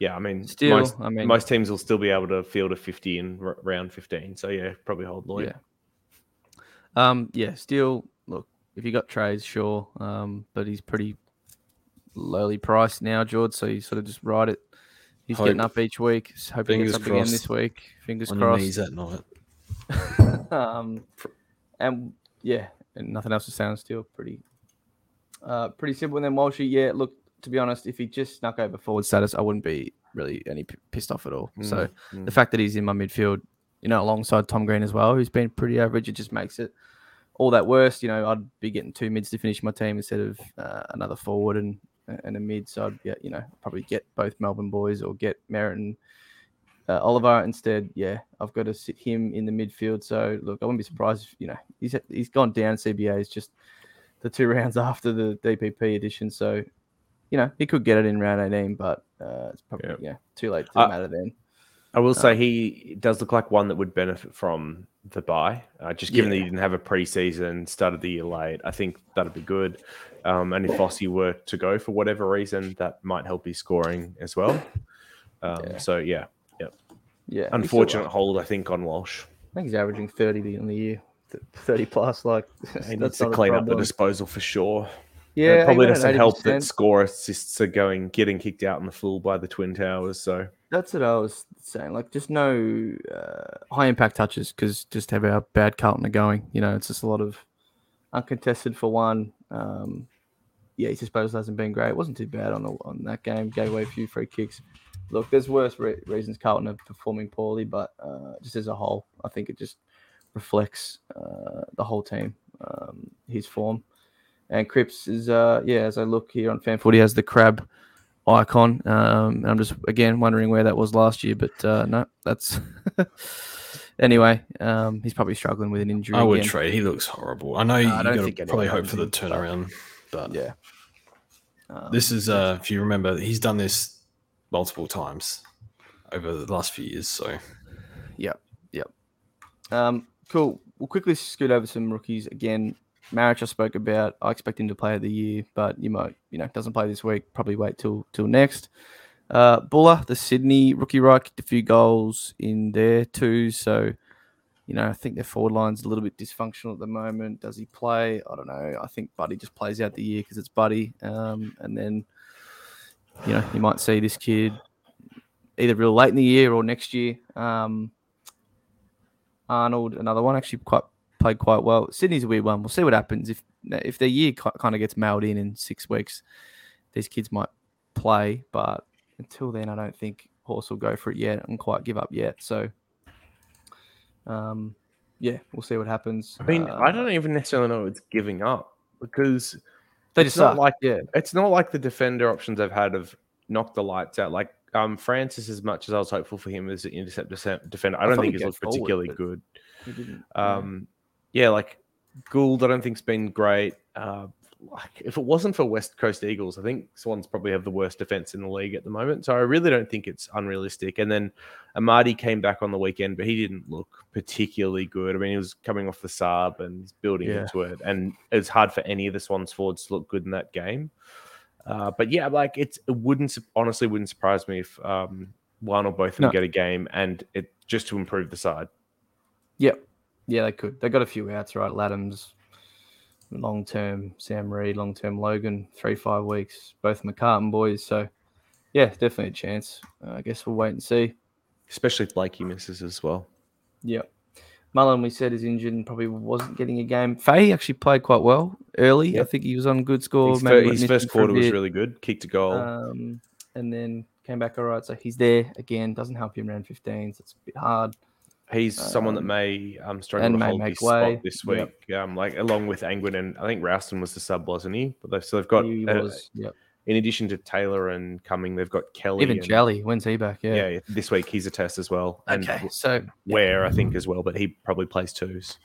There. Yeah, I mean, Still, most, I mean, most teams will still be able to field a 50 in r- round 15. So yeah, probably hold Lloyd. Yeah. Um, yeah, still look, if you got trades, sure. Um, but he's pretty lowly priced now, George, so you sort of just ride it. He's getting up each week. s- Hope he Fingers gets up again this week. Fingers On crossed. knees at night. um, and yeah, and nothing else to say on still pretty, uh, pretty simple. And then Walshy, yeah, look, to be honest, if he just snuck over forward status, I wouldn't be really any p- pissed off at all. So Mm, the fact that he's in my midfield, you know, alongside Tom Green as well, who's been pretty average, it just makes it all that worse. You know, I'd be getting two mids to finish my team instead of uh, another forward and and a mid. So I'd get, you know, probably get both Melbourne boys or get Merrett and uh, Oliver instead. Yeah, I've got to sit him in the midfield. So look, I wouldn't be surprised. If, you know, he's he's gone down. CBA is just the two rounds after the DPP edition. So you know, he could get it in round 18, but uh, it's probably Yeah. yeah too late to Uh, matter then. I will say Um, he does look like one that would benefit from the bye. Uh, just given that he didn't have a preseason, started the year late, I think that'd be good. Um, and if Fossey were to go for whatever reason, that might help his scoring as well. Um, Yeah. So yeah, Yeah, he's unfortunate right. hold I think on Walsh. I think he's averaging 30 in the year, 30 plus. Like, He that's needs to a clean up the disposal for sure. Yeah, it probably doesn't help that score assists are going getting kicked out in the full by the Twin Towers. So That's what I was saying. Like, just no uh, high impact touches because just have how bad Carlton are going. You know, it's just a lot of uncontested for one. Um, yeah, his disposal hasn't been great. It wasn't too bad on the, on that game. Gave away a few free kicks. Look, there's worse re- reasons Carlton are performing poorly, but uh, just as a whole, I think it just reflects uh, the whole team, um, his form. And Cripps is, uh, yeah, as I look here on FanFooty, has the crab icon. Um, and I'm just again wondering where that was last year, but uh, no, that's anyway. Um, he's probably struggling with an injury. I would again. trade. He looks horrible. I know I you don't got think to probably hope for the turnaround, but Yeah. Um, this is uh, if you remember, he's done this multiple times over the last few years. So Yep. Yep. Um, cool. We'll quickly scoot over some rookies again. Marich I spoke about. I expect him to play the year, but you might, you know, doesn't play this week. Probably wait till till next. Uh, Buller, the Sydney rookie, right, kicked a few goals in there too. So, you know, I think their forward line's a little bit dysfunctional at the moment. Does he play? I don't know. I think Buddy just plays out the year because it's Buddy. Um, and then, you know, you might see this kid either real late in the year or next year. Um, Arnold, another one, actually quite played quite well. Sydney's a weird one. We'll see what happens if if their year kind of gets mailed in in six weeks. These kids might play, but until then, I don't think Horse will go for it yet and quite give up yet. So, um, yeah, we'll see what happens. I mean, uh, I don't even necessarily know it's giving up because They it's just not suck. like yeah, it's not like the defender options I've had have knocked the lights out. Like um, Francis, as much as I was hopeful for him as an intercept defender, I I don't thought think he's looked forward, particularly good. he. Um, yeah, like Gould, I don't think's been great. Uh, like if it wasn't for West Coast Eagles, I think Swans probably have the worst defense in the league at the moment. So I really don't think it's unrealistic. And then Amartey came back on the weekend, but he didn't look particularly good. I mean, he was coming off the sub and he's building Yeah. into it, and it's hard for any of the Swans forwards to look good in that game. Uh, but yeah, like it's it wouldn't honestly wouldn't surprise me if um, one or both of them No. get a game, and it just to improve the side. Yep. Yeah, they could. They got a few outs, right? Ladham's long term, Sam Reid, long term Logan, three, five weeks, both McCartin boys. So, yeah, definitely a chance. Uh, I guess we'll wait and see. Especially if Blakey misses as well. Yep. Mullen, we said, is injured and probably wasn't getting a game. Faye actually played quite well early. I think he was on good score. His, maybe fir- his first quarter was really good. Kicked a goal. Um, and then came back all right. So he's there again. Doesn't help him around 15. So it's a bit hard. He's someone that um, may um struggle to hold his spot this week. Yep. Um, like along with Angwin and I think Rouston was the sub, wasn't he? But they've so they've got he uh. Yep. in addition to Taylor and Cumming, they've got Kelly. Even and, Jally. When's he back? yeah. Yeah. this week he's a test as well. And Okay. So Ware I think as well, but he probably plays twos.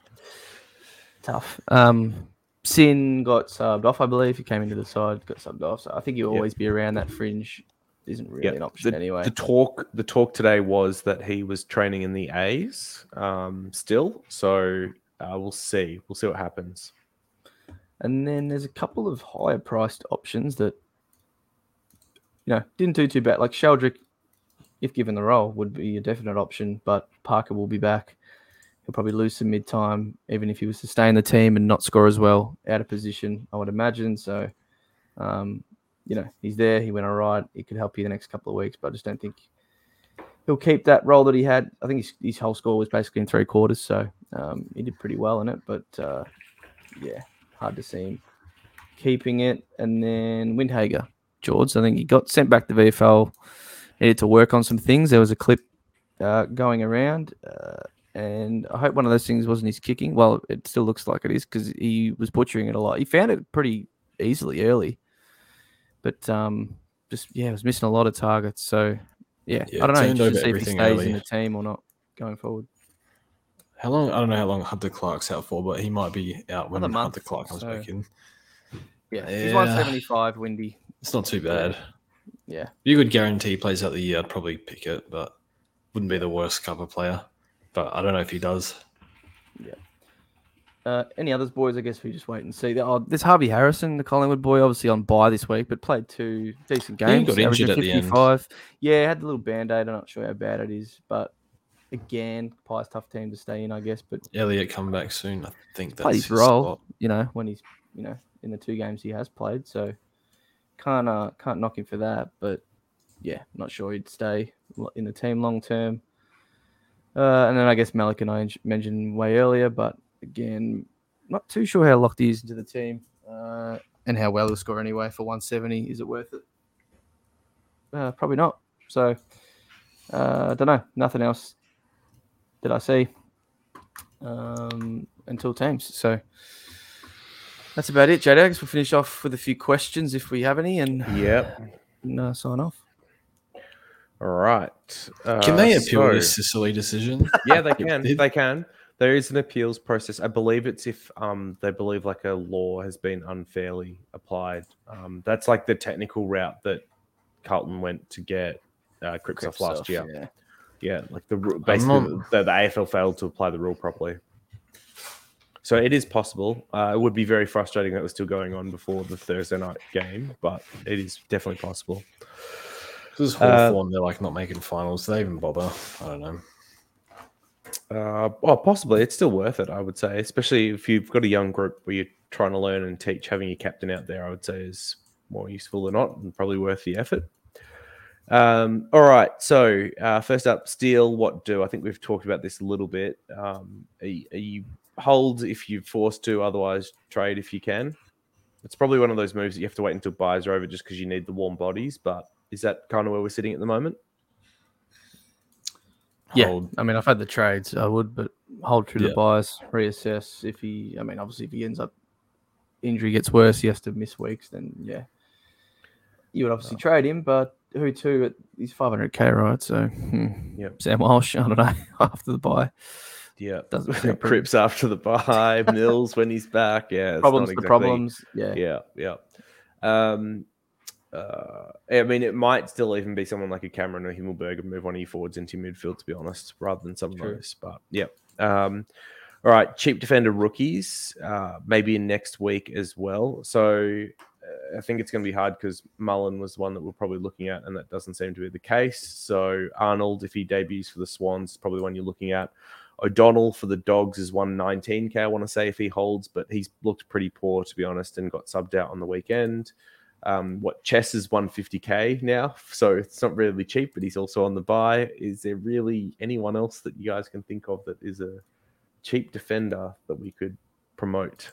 tough. Um, Sin got subbed off, I believe. He came into the side, got subbed off. So I think he'll Yep. always be around that fringe. Isn't really Yep. an option the, anyway. The talk the talk today was that he was training in the A's um still. So uh, we'll see. We'll see what happens. And then there's a couple of higher priced options that, you know, didn't do too bad. Like Sheldrick, if given the role, would be a definite option, but Parker will be back. He'll probably lose some mid time, even if he was to stay in the team and not score as well out of position, I would imagine. So, um, you know, he's there. He went all right. He could help you the next couple of weeks, but I just don't think he'll keep that role that he had. I think his, his whole score was basically in three quarters, so um, he did pretty well in it. But uh, yeah, hard to see him keeping it. And then Windhager, George, I think he got sent back to VFL, needed to work on some things. There was a clip uh, going around, uh, and I hope one of those things wasn't his kicking. Well, it still looks like it is because he was butchering it a lot. He found it pretty easily early, but um, just yeah, I was missing a lot of targets. So yeah, Yeah, I don't know. Just see if he stays early. in the team or not going forward. How long? I don't know how long Hunter Clark's out for, but he might be out when month Hunter Clark comes so- back in. Yeah, he's one seventy five, Windy. It's not too bad. Yeah. You could guarantee he plays out the year. I'd probably pick it, but wouldn't be the worst cover player. But I don't know if he does. Uh, any others, boys? I guess we just wait and see. Oh, there's Harvey Harrison, the Collingwood boy, obviously on bye this week, but played two decent Yeah, he games. got injured at the end. Yeah, had the little band aid. I'm not sure how bad it is, but again, Pies tough team to stay in, I guess. But Elliot come back soon. I think that's his role, spot. you know, when he's you know in the two games he has played. So can't uh, can't knock him for that. But yeah, not sure he'd stay in the team long term. Uh, and then I guess Malik and I mentioned way earlier, but again, not too sure how locked he is into the team uh, and how well he'll score anyway for 170. Is it worth it? Uh, probably not. So uh, I don't know. Nothing else did I see um, until teams. So that's about it, Jada. I guess we'll finish off with a few questions if we have any and, Yep. and, uh, sign off. All right. Uh, Can they appeal so- this Sicily decision? Yeah, they can. They can. There is an appeals process. I believe it's if um they believe like a law has been unfairly applied. Um, that's like the technical route that Carlton went to get uh, Cripps off last Kripsov, year. Yeah. Yeah, like the ru- basically not- the, the AFL failed to apply the rule properly. So it is possible. Uh, it would be very frustrating that it was still going on before the Thursday night game, but it is definitely possible. This is Uh, they're like not making finals. Do they even bother? I don't know. Uh, well, possibly it's still worth it. I would say, especially if you've got a young group where you're trying to learn and teach. Having your captain out there, I would say, is more useful than not, and probably worth the effort. Um, all right, so uh, first up, Steele. What do I think we've talked about this a little bit? Um, are, are you hold if you're forced to. Otherwise, trade if you can. It's probably one of those moves that you have to wait until byes are over just because you need the warm bodies. But is that kind of where we're sitting at the moment? Yeah, Hold. I mean, I've had the trades. I would, but hold through Yeah. the byes, reassess. If he, I mean, obviously, if he ends up injury gets worse, he has to miss weeks. Then yeah, you would obviously trade him. But who to? He's 500k, right? So hmm. Yep. Sam Walsh. I don't know. After the bye, Yeah, Doesn't seem after the bye, Mills when he's back. Yeah, problems. The problems. Yeah. Yeah, yeah. Um, uh, I mean, it might still even be someone like a Cameron or Himmelberg and move one of your forwards into midfield, to be honest, rather than some of True. those. But yeah. Um, all right, cheap defender rookies, uh, maybe in next week as well. So uh, I think it's going to be hard because Mullen was one that we're probably looking at, and that doesn't seem to be the case. So Arnold, if he debuts for the Swans, probably one you're looking at. O'Donnell for the Dogs is 119k. I want to say if he holds, but he's looked pretty poor to be honest, and got subbed out on the weekend. Um, what Chess is 150k now, so it's not really cheap, but he's also on the buy. Is there really anyone else that you guys can think of that is a cheap defender that we could promote?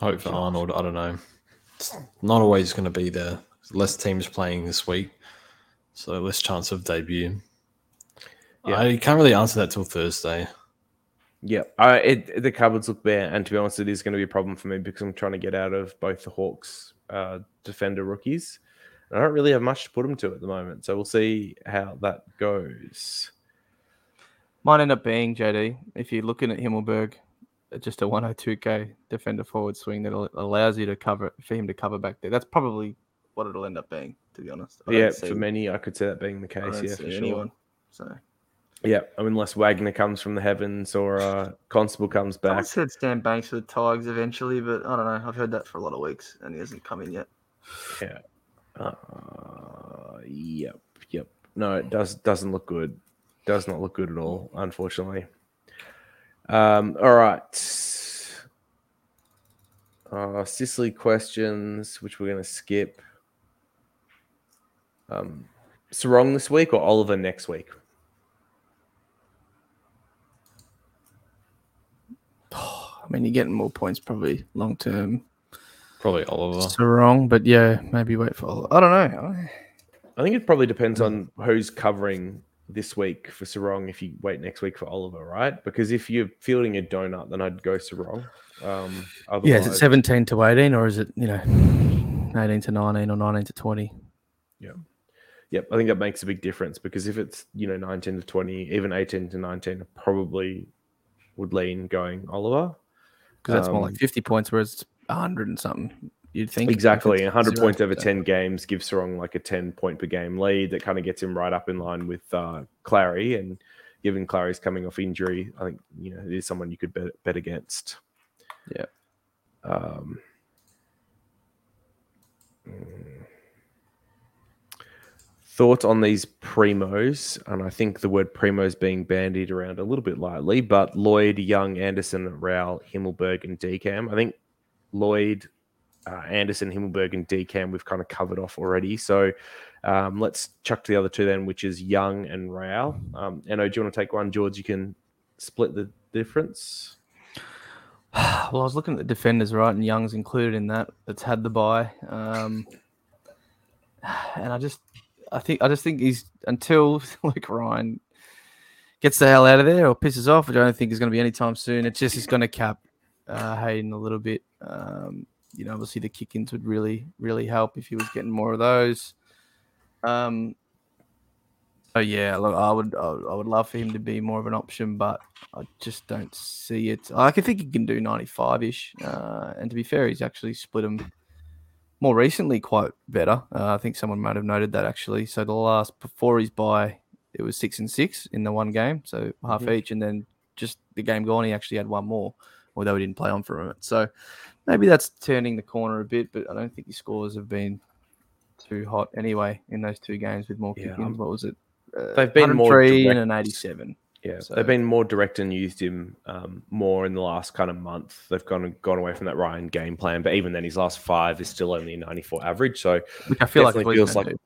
Hope for Arnold. I don't know. It's not always going to be there. Less teams playing this week, so less chance of debut. Yeah. I can't really answer that till Thursday. Yeah, uh, it, the cupboards look bare, and to be honest, it is going to be a problem for me because I'm trying to get out of both the Hawks uh, defender rookies. I don't really have much to put them to at the moment, so we'll see how that goes. Might end up being JD if you're looking at Himmelberg, uh, just a 102k defender forward swing that allows you to cover for him to cover back there. That's probably what it'll end up being, to be honest. I yeah, for many, I could see that being the case. Yeah, for sure. anyone. So Yeah, I mean, unless Wagner comes from the heavens or uh, Constable comes back. I said Stan Banks for the Tigers eventually, but I don't know. I've heard that for a lot of weeks, and he hasn't come in yet. Yeah. Uh, yep, yep. No, it does doesn't look good. Does not look good at all, unfortunately. Um, all right. Uh, Sicily questions, which we're going to skip. Um, Serong this week or Oliver next week? Mean, you're getting more points probably long term. Probably Oliver. Serong, but yeah, maybe wait for. I don't know. I think it probably depends on who's covering this week for Serong if you wait next week for Oliver, right? Because if you're fielding a donut, then I'd go Serong. Um, Yeah, is it 17 to 18, or is it you know 18 to 19 or 19 to 20? Yep, Yep I think that makes a big difference because if it's you know 19 to 20, even 18 to 19, I probably would lean going Oliver. Because that's more Um, like 50 points, whereas it's 100 and something. You'd think Exactly, it's 100 points over 10 games gives Serong like a 10 point per game lead that kind of gets him right up in line with uh, Clary. And given Clary's coming off injury, I think you know it is someone you could bet, bet against. Yeah. Um, mm. Thoughts on these primos, and I think the word primos being bandied around a little bit lightly, but Lloyd, Young, Anderson, Rowell, Himmelberg, and Decam. I think Lloyd, uh, Anderson, Himmelberg, and Decam we've kind of covered off already. So um, let's chuck to the other two then, which is Young and Rowell. Um, Eno, do you want to take one, George? You can split the difference. Well, I was looking at the defenders, right, and Young's included in that. That's had the buy, um, and I just, I think, I just think he's until Luke Ryan gets the hell out of there or pisses off, which I don't think is going to be anytime soon. It's just he's going to cap uh, Hayden a little bit. Um, you know, obviously the kick-ins would really, really help if he was getting more of those. Um, so yeah, look, I would, I would love for him to be more of an option, but I just don't see it. I can think he can do 95 ish. Uh, and to be fair, he's actually split them more recently quite better. Uh, I think someone might have noted that actually. So the last, before his buy, it was six and six in the one game. So half Mhm. each. And then just the game gone, he actually had one more, although he didn't play on for a minute. So maybe that's turning the corner a bit, but I don't think his scores have been too hot anyway in those two games with more Yeah, kick-ins. What was it? Uh, They've been more 103 and an 87. Yeah, So- they've been more direct and used him um, more in the last kind of month. They've gone gone away from that Ryan game plan, but even then, his last five is still only a 94 average. So Which I feel like Definitely is what he's feels like- do.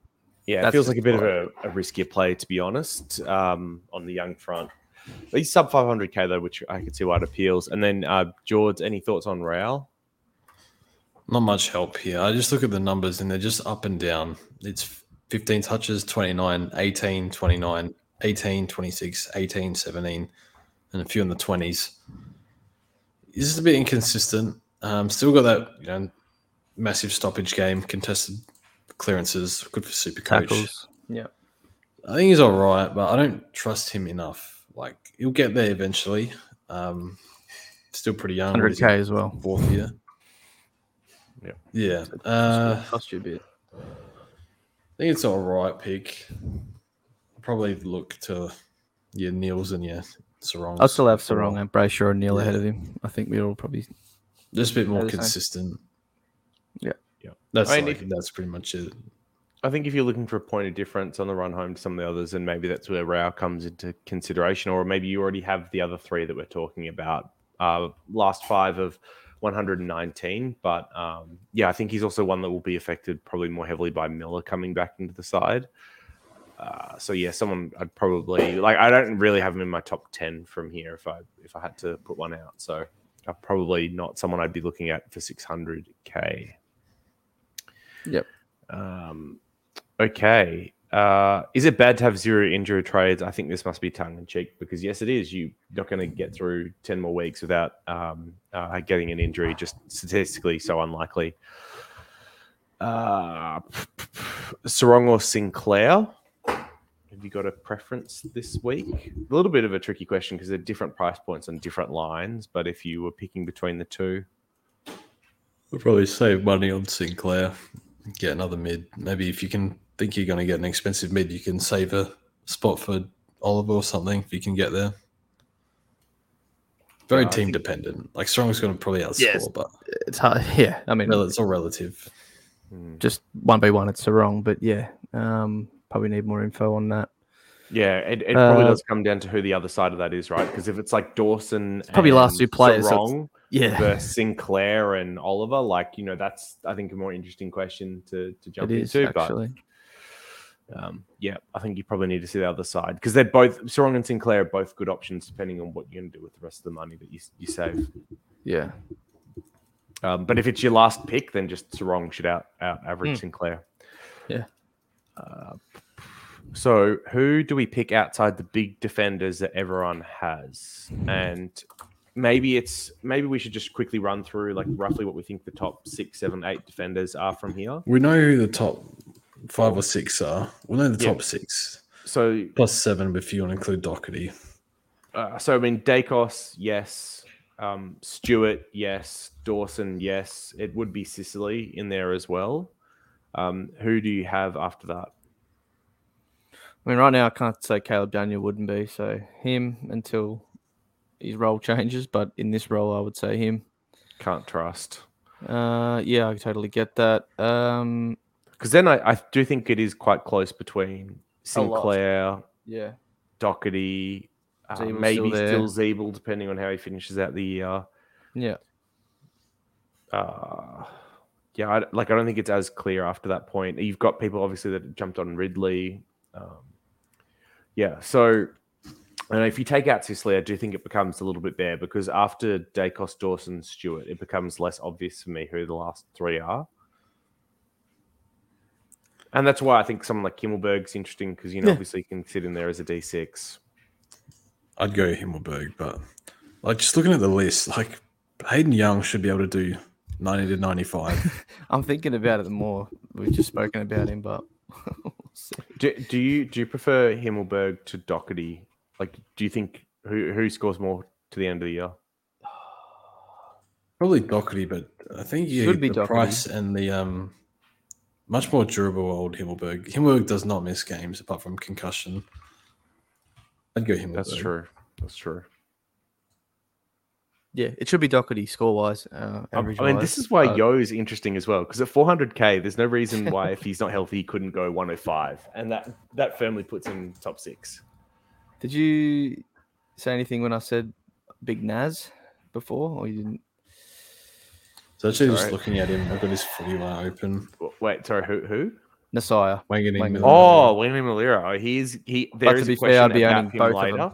yeah, it feels like a bit of a, a riskier play to be honest um, on the young front. he's sub 500k though, which I could see why it appeals. And then uh, George, any thoughts on Rowell? Not much help here. I just look at the numbers and they're just up and down. It's 15 touches, 29, 18, 29, 18, 26, 18, 17, and a few in the 20s. This is a bit inconsistent. Um, still got that you know massive stoppage game, contested clearances, good for super coach. Tackles. Yeah. I think he's all right, but I don't trust him enough. Like he'll get there eventually. Um, still pretty young. what is he, 100k as well. Fourth year. Yeah. Yeah. Uh, Cost you a bit. I think it's all right pick. Probably look to your Neales and your Serong. I'll still have Serong and Brayshaw and Neale ahead of him. I think we're all probably. Just a bit more Yeah, the same. consistent. Yeah. Yeah. That's I mean, like, if- that's pretty much it. I think if you're looking for a point of difference on the run home to some of the others, and maybe that's where Rowell comes into consideration, or maybe you already have the other three that we're talking about. Uh, last five of 119, but um, yeah, I think he's also one that will be affected probably more heavily by Miller coming back into the side. Uh, so yeah, someone I'd probably like. I don't really have him in my top 10 from here if I if I had to put one out. So uh, probably not someone I'd be looking at for 600k. Yep. Um, okay. Uh, is it bad to have zero injury trades? I think this must be tongue in cheek because yes, it is. You're not going to get through ten more weeks without um, uh, getting an injury. Just statistically, so unlikely. Uh, Serong or Sinclair? Have you got a preference this week? A little bit of a tricky question because they're different price points on different lines. But if you were picking between the two, We'll probably save money on Sinclair. Get another mid. Maybe if you can think you're going to get an expensive mid, you can save a spot for Oliver or something if you can get there. Very Yeah, team think- dependent. Like Serong's going to probably outscore, Yes. but It's hard. Yeah. I mean, it's all relative. hmm. just one by one, it's Serong, but yeah, um, probably need more info on that. Yeah, it, it probably Uh, does come down to who the other side of that is, right? Because if it's like Dawson, probably last two players, so Yeah. versus Sinclair and Oliver, like you know, that's I think a more interesting question to to jump It is into. actually. But um, yeah, I think you probably need to see the other side because they're both Serong and Sinclair are both good options depending on what you're going to do with the rest of the money that you you save. Yeah. Um, but if it's your last pick, then just Serong should out out average Hmm. Sinclair. Yeah. Uh, so who do we pick outside the big defenders that everyone has? And maybe it's maybe we should just quickly run through like roughly what we think the top six, seven, eight defenders are from here. We know who the top five or six are. We know the Yeah. top six So plus seven if you want to include Docherty. uh, so I mean Daicos, yes. Um, Stewart, yes. Dawson, yes. It would be Sicily in there as well. Um, who do you have after that? I mean, right now I can't say Caleb Daniel wouldn't be. So him until his role changes, but in this role, I would say him. Can't trust. Uh, yeah, I totally get that. Um, Because then I, I do think it is quite close between Sinclair, yeah, Docherty, uh, maybe still still Ziebell, depending on how he finishes out the year. yeah, Uh, yeah, I, like I don't think it's as clear after that point. You've got people obviously that jumped on Ridley. Um, yeah, so and if you take out Sicily, I do think it becomes a little bit bare because after Daicos, Dawson, Stewart, it becomes less obvious for me who the last three are. And that's why I think someone like Himmelberg's interesting because you know Yeah. obviously he can sit in there as a D six. I'd go Himmelberg, but like just looking at the list, like Hayden Young should be able to do 90 to 95. I'm thinking about it more. We've just spoken about him, but we'll see. Do, do you do you prefer Himmelberg to Docherty? Like, do you think who who scores more to the end of the year? Probably Docherty, but I think you Should be the Docherty. price and the um much more durable old Himmelberg. Himmelberg does not miss games apart from concussion. I'd go Himmelberg. That's true. That's true. Yeah, it should be Docherty score wise. Uh, I mean, this is why but- Yeo's interesting as well because at 400k, there's no reason why if he's not healthy, he couldn't go 105, and that that firmly puts him top six. Did you say anything when I said Big Naz before, or you didn't? So actually, just Sorry. looking at him, I've got his footy line open. Wait, sorry, who? who? Nasiah. Wangan Wangan. England. Oh, William Milera. He's he. There to is be a fair, I'd be about owning him both of later. them.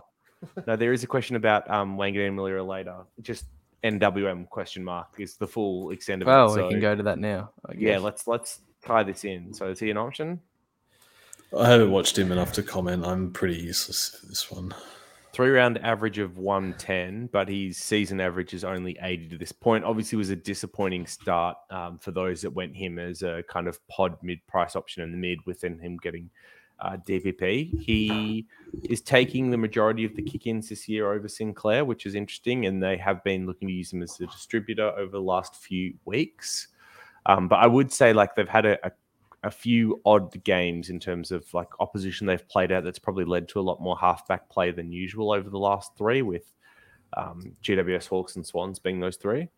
No, there is a question about um, Wanganeen-Milera later. Just NWM question mark is the full extent of Well, it. we can go to that now. Yeah, let's let's tie this in. So is he an option? I haven't watched him enough to comment. I'm pretty useless for this one. Three round average of 110, but his season average is only 80 to this point. Obviously, was a disappointing start um, for those that went him as a kind of pod mid price option in the mid, within him getting uh, DPP. He is taking the majority of the kick ins this year over Sinclair, which is interesting, and they have been looking to use him as a distributor over the last few weeks. Um, but I would say, like, they've had a, a a few odd games in terms of like opposition they've played out that's probably led to a lot more halfback play than usual over the last three with um, GWS Hawks and Swans being those three.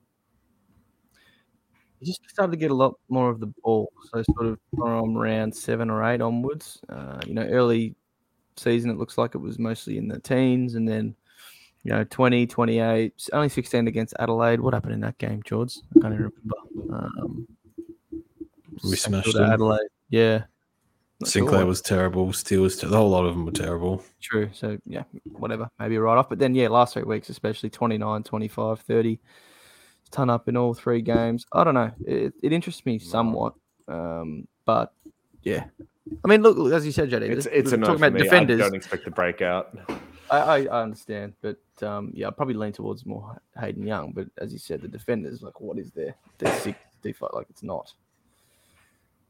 He just started to get a lot more of the ball. So sort of from round seven or eight onwards. Uh, you know, early season it looks like it was mostly in the teens, and then you know 20, 28, s- only 16 against Adelaide. What happened in that game, George? I can't even remember. Um, We smashed Adelaide. Yeah. Not Sinclair what- was terrible. Steele was ter- the whole lot of them were terrible. True. So, yeah, whatever. Maybe a write off. But then, yeah, last three weeks, especially 29, 25, 30, ton up in all three games. I don't know. It, it interests me somewhat. Um, but, yeah. I mean, look, as you said, JD, It's it's a we're no talking about me. defenders. I don't expect the breakout. I, I, I understand. But, um, yeah, I'd probably lean towards more Hayden Young. But as you said, the defenders, like, what is there? They're six, like, it's not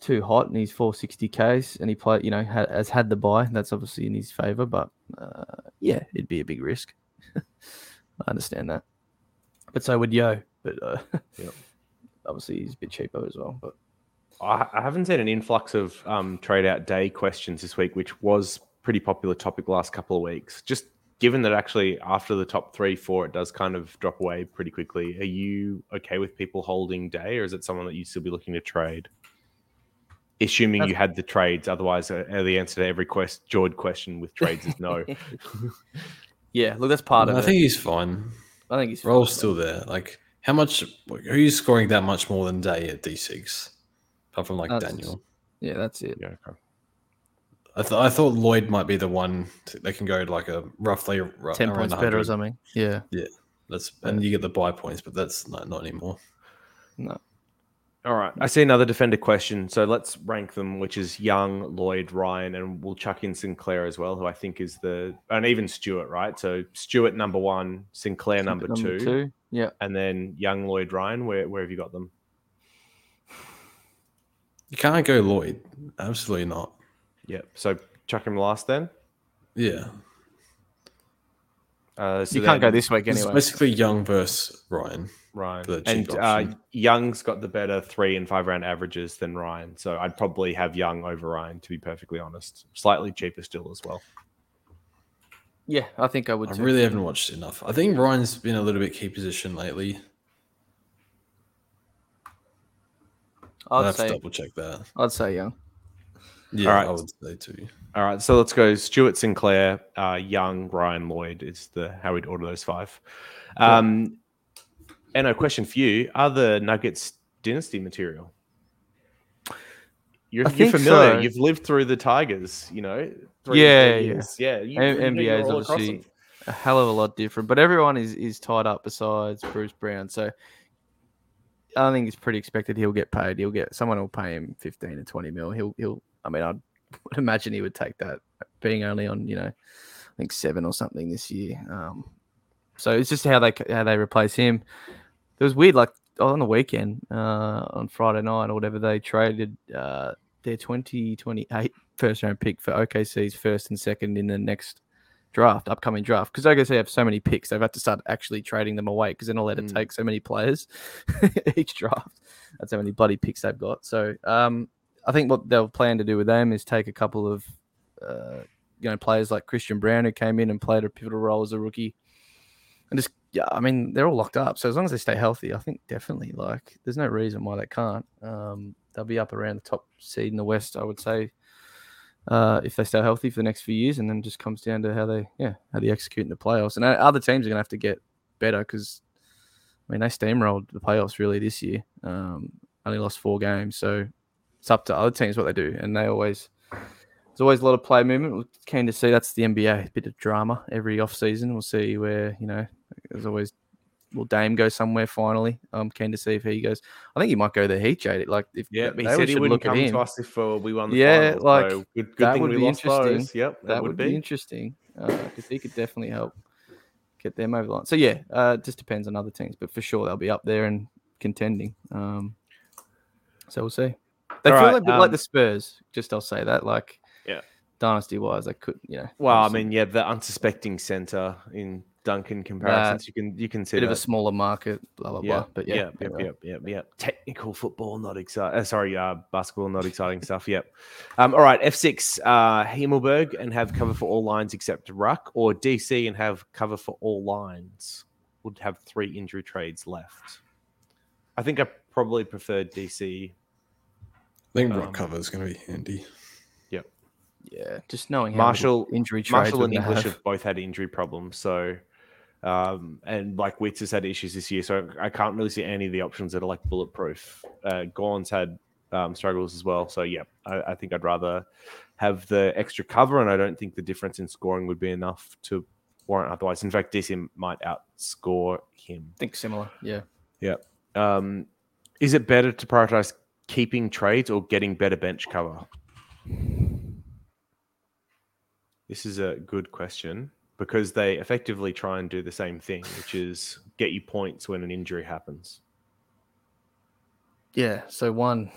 too hot, and he's 460 Ks, and he played, you know, ha- has had the buy. That's obviously in his favor, but uh, yeah, it'd be a big risk. I understand that, but so would Yeo. But uh, Yep. obviously he's a bit cheaper as well. But I, I haven't seen an influx of um, trade out day questions this week, which was pretty popular topic last couple of weeks. Just given that actually after the top three, four, it does kind of drop away pretty quickly. Are you okay with people holding day, or is it someone that you'd still be looking to trade? Assuming you had the trades, otherwise, uh, the answer to every quest, Jord question with trades is no. yeah, look, that's part of I it. I think he's fine. I think he's Roll's fine. still there. Like, how much? Who's scoring that much more than Day at D6? Apart from like That's- Daniel. Yeah, that's it. yeah, okay. I, th- I thought Lloyd might be the one to, they can go like a roughly ru- Ten around points better or something. Yeah, Yeah. That's and you get the buy points, but that's not, not anymore. no. All right. I see another defender question. So let's rank them, which is Young, Lloyd, Ryan, and we'll chuck in Sinclair as well, who I think is the and even Stewart, right? So Stewart number one, Sinclair number, two, Yeah, and then Young, Lloyd, Ryan. Where where have you got them? You can't go Lloyd. Absolutely not. Yep. So chuck him last then. Yeah. Uh, so you can't go this week It's anyway. basically Young versus Ryan. Ryan and uh. Young's got the better three and five round averages than Ryan. So I'd probably have Young over Ryan to be perfectly honest. Slightly cheaper still as well. Yeah, I think I would. I Too. really haven't watched enough. I think Ryan's been a little bit key position lately. I'll I'd have to double check that. I'd say Young. Yeah, Alright. I would say too. All right, so let's go. Stewart Sinclair, uh, Young, Ryan Lloyd is the how we'd order those five. Um, and a question for you: Are the Nuggets dynasty material? You're, you're familiar. So. You've lived through the Tigers, you know. Yeah, yeah. yeah. You, M- you know NBA is obviously- a hell of a lot different. But everyone is is tied up besides Bruce Brown. So I think it's pretty expected he'll get paid. He'll get someone will pay him fifteen to twenty mil. He'll he'll. I mean, I'd, would imagine he would take that, being only on you know, I think seven or something this year. Um, so it's just how they how they replace him. It was weird, like on the weekend, uh, on Friday night or whatever, they traded uh, their 2028 first round pick for OKC's first and second in the next draft, upcoming draft. Because OKC have so many picks, they've had to start actually trading them away because they're not allowed to Mm. take so many players each draft. That's how many bloody picks they've got. So um, I think what they'll plan to do with them is take a couple of uh, you know players like Christian Braun who came in and played a pivotal role as a rookie, and just yeah, I mean they're all locked up. So as long as they stay healthy, I think definitely like there's no reason why they can't. Um, they'll be up around the top seed in the West, I would say, uh, if they stay healthy for the next few years, and then just comes down to how they yeah how they execute in the playoffs. And other teams are gonna have to get better because I mean they steamrolled the playoffs really this year. Um, only lost four games, so it's up to other teams what they do, and they always there's always a lot of play movement. We're keen to see that's the NBA, a bit of drama every off season. We'll see where you know there's always will Dame go somewhere finally. I'm keen to see if he goes. I think he might go the Heat, Jade. Like if Yeah, he said he wouldn't look come to us if uh, we won the Yeah, finals. like, so good, good that thing would we be lost interesting. those. Yep, that, that would be interesting because he could definitely help get them over the line. So yeah, uh, it just depends on other teams, but for sure they'll be up there and contending. Um, so we'll see. They All feel right, a bit um, like the Spurs. Just I'll say that, like Yeah. dynasty wise, they could, you know. Well, I mean, yeah, the unsuspecting center in Duncan comparisons, you can you can see a bit of a smaller market, blah blah Yeah, blah. But yeah, yeah, you're yep, right. yep, yep, yep. Technical football, not exciting. Uh, sorry, uh, basketball, not exciting stuff. Yep. Um, all right, F six, uh, Himmelberg and have cover for all lines except ruck, or DC and have cover for all lines. Would have three injury trades left. I think I probably prefer DC. I think rock Um, cover is going to be handy. Yep. Yeah, just knowing how Marshall- little injury Marshall and English have. have both had injury problems, so um, and like Witts has had issues this year, so I can't really see any of the options that are like bulletproof. Uh, Gawn's had um, struggles as well, so yeah, I, I think I'd rather have the extra cover, and I don't think the difference in scoring would be enough to warrant otherwise. In fact, DC might outscore him. I think similar. Yeah, yeah. Um, is it better to prioritize keeping trades or getting better bench cover? This is a good question because they effectively try and do the same thing, which is get you points when an injury happens. Yeah. So one,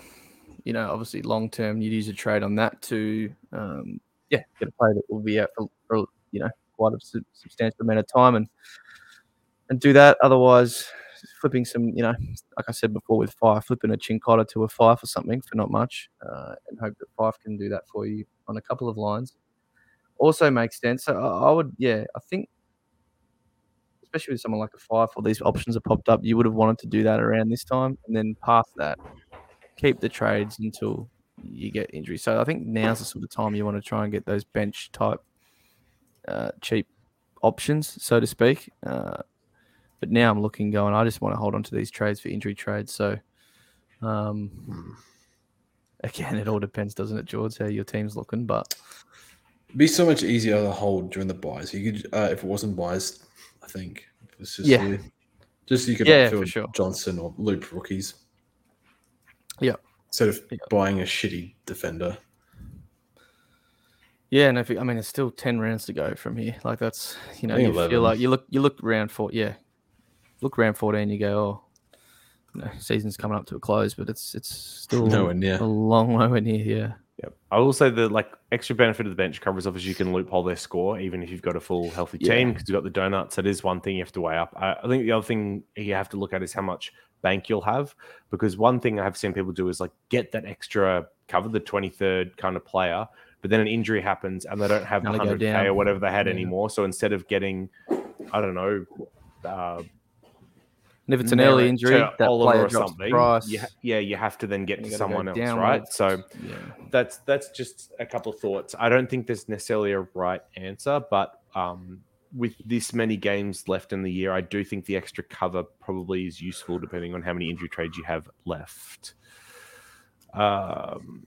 you know, obviously long term, you'd use a trade on that to, um, yeah, get a player that will be out for, for you know quite a substantial amount of time and and do that. Otherwise, flipping some, you know, like I said before with Fyfe, flipping a Chincotta to a Fyfe or something for not much, uh, and hope that Fyfe can do that for you on a couple of lines. Also makes sense. So I, I would, yeah, I think. Especially with someone like a Fyfe, all these options have popped up. You would have wanted to do that around this time, and then past that, keep the trades until you get injury. So I think now's the sort of time you want to try and get those bench type uh, cheap options, so to speak. Uh, but now I'm looking, going, I just want to hold on to these trades for injury trades. So um, again, it all depends, doesn't it, George, how your team's looking? But It'd be so much easier to hold during the buys. You could, uh, if it wasn't buys, I think if it was just Yeah. just you could Yeah, for sure. Johnson or loop rookies. Yeah. Instead of Yeah. buying a shitty defender. yeah, and if I mean, it's still ten rounds to go from here. Like that's you know, you feel like you look, you look round four, yeah, look round fourteen, you go, oh, you know, season's coming up to a close, but it's it's still Nowhere near. a long way near. Yeah, Yep. I will say the like extra benefit of the bench cover is obviously you can loophole their score even if you've got a full healthy Yeah. team because you've got the donuts. That is one thing you have to weigh up. I, I think the other thing you have to look at is how much bank you'll have because one thing I have seen people do is like get that extra cover, the 23rd kind of player, but then an injury happens and they don't have the Now they go 100k or whatever they had Yeah. anymore. So instead of getting, I don't know, uh, and if it's an early injury, that Oliver player or drops something, price. you ha- yeah, you have to then get to you go someone else, right? So yeah, that's that's just a couple of thoughts. I don't think there's necessarily a right answer, but um, with this many games left in the year, I do think the extra cover probably is useful depending on how many injury trades you have left. Um,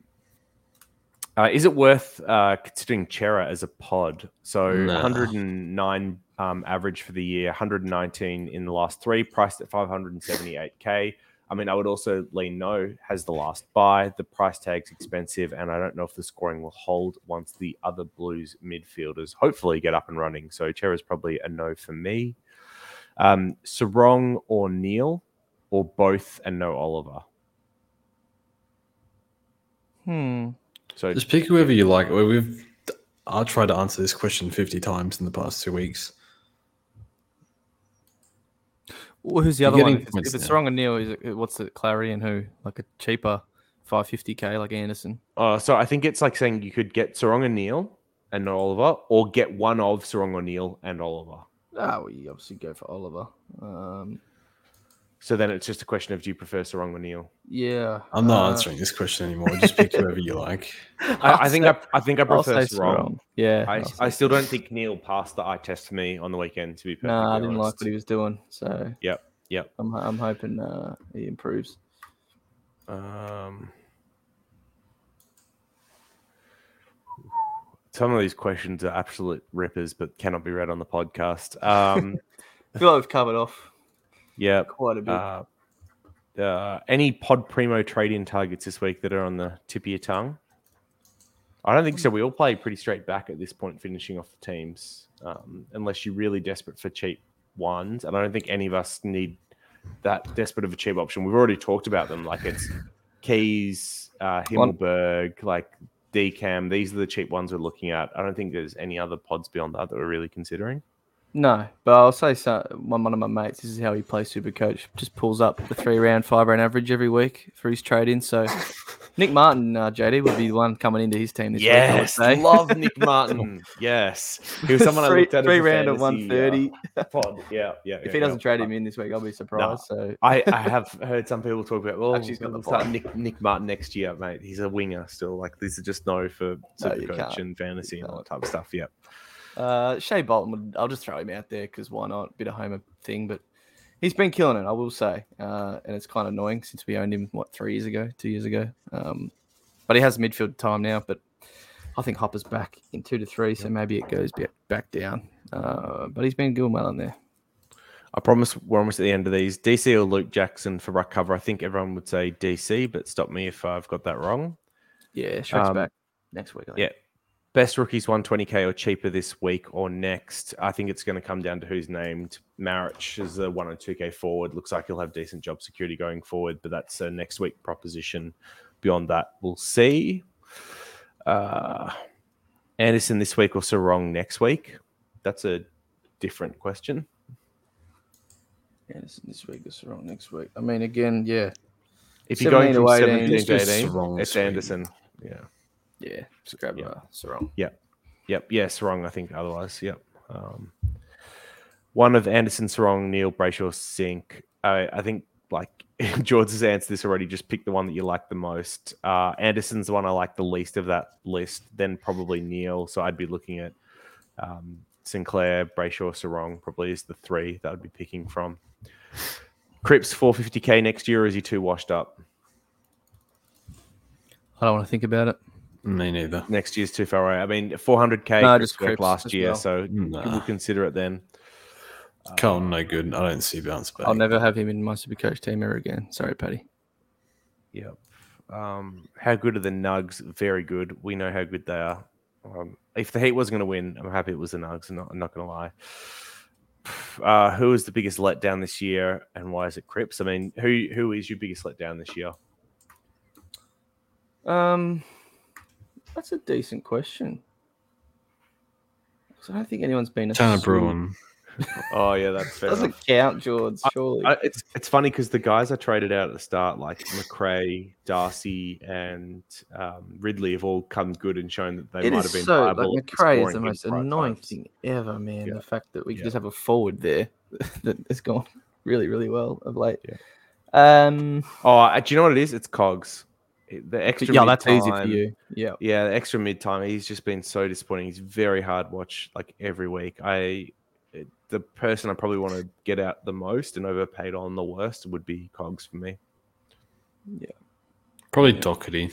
uh, is it worth uh, considering Cerra as a pod? So Nah. 109 um, average for the year, 119 in the last three, priced at 578k. I mean, I would also lean no, has the last buy. The price tag's expensive, and I don't know if the scoring will hold once the other Blues midfielders hopefully get up and running. So Cerra's probably a no for me. Um, Serong or Neale, or both, and no Oliver. hmm. So Just pick whoever you like. Well, We've I tried to answer this question fifty times in the past two weeks. Well, who's the other one? If it's, points if it's now. Serong and Neale, is it, what's it? Clary and who? Like a cheaper 550k, like Anderson. Uh, so I think it's like saying you could get Serong and Neale and not Oliver, or get one of Serong O'Neill and Oliver. Ah, well, you obviously go for Oliver. Um, So then it's just a question of do you prefer Serong Neale? yeah, I'm not uh, answering this question anymore. Just pick whoever you like. I, I'll think say- I, I think I prefer say Serong. Serong. Yeah, I, I'll say I still don't think Neale passed the eye test for me on the weekend. To be perfectly Nah, I didn't like what he was doing. So Yep, yep. I'm I'm hoping uh, he improves. Um, some of these questions are absolute rippers, but cannot be read on the podcast. Um, I feel like we've covered off yeah. quite a bit. Uh, uh, any pod primo trade-in targets this week that are on the tip of your tongue? I don't think so. We all play pretty straight back at this point, finishing off the teams, um, unless you're really desperate for cheap ones. And I don't think any of us need that desperate of a cheap option. We've already talked about them. Like it's Keays, uh, Himmelberg, like Decam. These are the cheap ones we're looking at. I don't think there's any other pods beyond that that we're really considering. No, but I'll say so. One, one of my mates, this is how he plays Super Coach, just pulls up the three round, five round average every week for his trade in. So Nick Martin, uh, JD, would be the one coming into his team this yes, week. I say. love Nick Martin. yes, he was someone I three, looked at. three round of 130. uh, pod. Yeah, yeah. if yeah, he doesn't yeah. trade him in this week, I'll be surprised. So I, I have heard some people talk about well, Actually, he's got the start. Nick Nick Martin next year, mate. He's a winger still. Like these are just no for super you coach and fantasy and all that type of stuff. Yeah. Uh, Shai Bolton, would, I'll just throw him out there because why not? Bit of homer thing, but he's been killing it, I will say. Uh, and it's kind of annoying since we owned him, what, three years ago, two years ago. Um, but he has midfield time now, but I think Hopper's back in two to three, so maybe it goes back, back down. Uh, but he's been doing well in there. I promise we're almost at the end of these. DC or Luke Jackson for ruck cover. I think everyone would say DC, but stop me if I've got that wrong. Yeah, Shrek's Um, back next week. Yeah. Best rookies 120k or cheaper this week or next. I think it's going to come down to who's named. Marich is a 1 and 2k forward. Looks like he'll have decent job security going forward, but that's a next week proposition. Beyond that, we'll see. Uh, Anderson this week or Serong next week? That's a different question. Yeah, this, this week or wrong. Next week. I mean, again, yeah, If you're going 17 from to 18, 17 it's to just 18, Serong it's week. Anderson. Yeah. Yeah. Just grab Yeah. uh, Serong. Yep. Yeah, Serong, I think otherwise. Yep. Um, one of Anderson, Serong, Neale, Brayshaw, Sink. I, I think like George has answered this already. Just pick the one that you like the most. Uh, Anderson's the one I like the least of that list. Then probably Neale. So I'd be looking at um, Sinclair, Brayshaw, Serong. Probably is the three that I'd be picking from. Cripps 450k next year. Or is he too washed up? I don't want to think about it. Me neither. Next year's too far away. I mean, 400k No, Cripps just worked last year. well. So Nah. we'll consider it then. Carlton, no good. I don't see bounce back. I'll never have him in my super coach team ever again. Sorry, Paddy. Yep. Um, how good are the Nugs? Very good. We know how good they are. Um, if the Heat was going to win, I'm happy it was the Nugs. I'm not, I'm not going to lie. Uh, who is the biggest letdown this year, and why is it Cripps? I mean, who who is your biggest letdown this year? Um, that's a decent question. 'Cause I don't think anyone's been a Tanner swing- Bruhn. Oh yeah, that's fair. Doesn't count, George. Surely. I, it's it's funny because the guys I traded out at the start, like Macrae, Darcy, and um, Ridley, have all come good and shown that they it might have been so like viable at Macrae is the most prime annoying times. thing ever, man. Yeah. The fact that we Yeah. just have a forward there that has gone really, really well of late. Yeah. Um, Oh, do you know what it is? It's Cogs. It- The extra yeah, that's easy for mid-time- you. Yeah, Yeah, the extra mid time. He's just been so disappointing. He's very hard watch like every week. I the person I probably want to get out the most and overpaid on the worst would be Cogs for me. Yeah, probably Yeah. Docherty.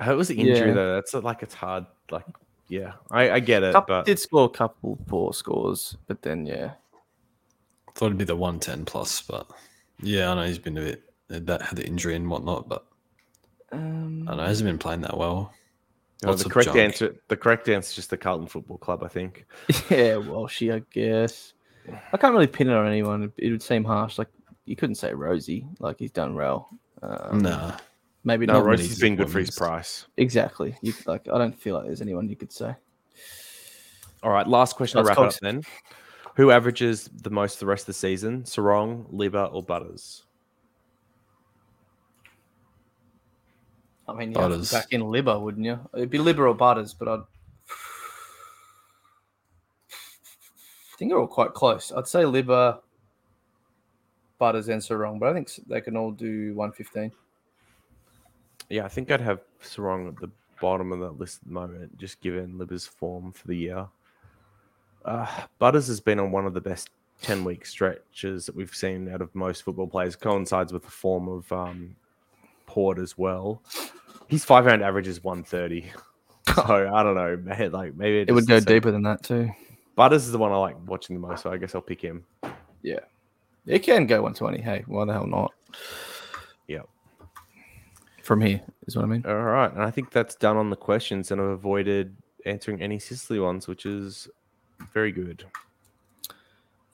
It was the injury Yeah. though. That's like it's hard. Like yeah, I, I get it, Cup but did score a couple poor scores, but then yeah, Thought it'd be the 110 plus, but yeah, I know he's been a bit that had the injury and whatnot, but um, I don't know, hasn't been playing that well. No, Lots the correct junk. answer. The correct answer is just the Carlton Football Club. I think. yeah, well, she, I guess. I can't really pin it on anyone. It would seem harsh. Like you couldn't say Rosie. Like he's done well. Um, nah. maybe No, not. many Rosie's been good for his price. Exactly. You like. I don't feel like there's anyone you could say. All right, last question to wrap up then. Who averages the most the rest of the season? Serong, Libba, or Butters? I mean, you have to back in Libba, wouldn't you? It'd be Libba or Butters, but I'd. I think they're all quite close. I'd say Libba, Butters, and Serong, but I think they can all do 115. Yeah, I think I'd have Serong at the bottom of that list at the moment, just given Libba's form for the year. Uh, Butters has been on one of the best 10 week stretches that we've seen out of most football players, coincides with the form of um, Port as well. His five round average is 130. so I don't know. may- Like maybe It would go the same- deeper than that too. Butters is the one I like watching the most, so I guess I'll pick him. Yeah. It can go 120. Hey, why the hell not? Yep. From here is what I mean. All right, and I think that's done on the questions, and I've avoided answering any Sicily ones, which is very good.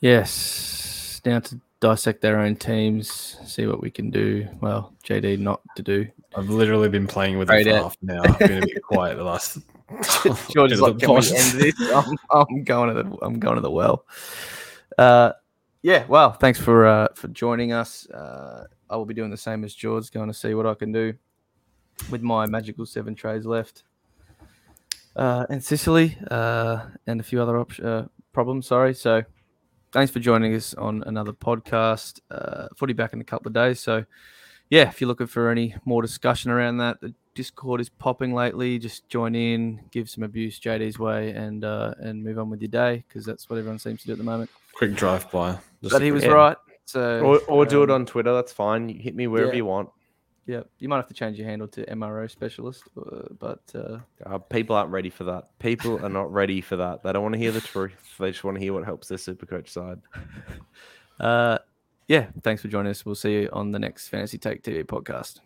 Yes. Down to dissect their own teams, see what we can do. Well, JD not to do. I've literally been playing with it for half an hour. I've been a bit quiet the last. George is like, can we end this? I'm, I'm going to the I'm going to the well. Uh, yeah. Well, thanks for uh, for joining us. Uh, I will be doing the same as George, going to see what I can do with my magical seven trades left. Uh, and Sicily, uh, and a few other op- uh, problems. Sorry. So, thanks for joining us on another podcast. Uh, footy back in a couple of days. So, yeah, if you're looking for any more discussion around that, the Discord is popping lately. Just join in, give some abuse JD's way, and uh, and move on with your day because that's what everyone seems to do at the moment. Quick drive by. Just But he was quick- right. So Or, or do it um, on Twitter. That's fine. You hit me wherever yeah. you want. Yeah, you might have to change your handle to MRO specialist, uh, but uh, Uh, people aren't ready for that. People are not ready for that. They don't want to hear the truth. They just want to hear what helps their supercoach side. uh, yeah. Thanks for joining us. We'll see you on the next Fantasy Take TV podcast.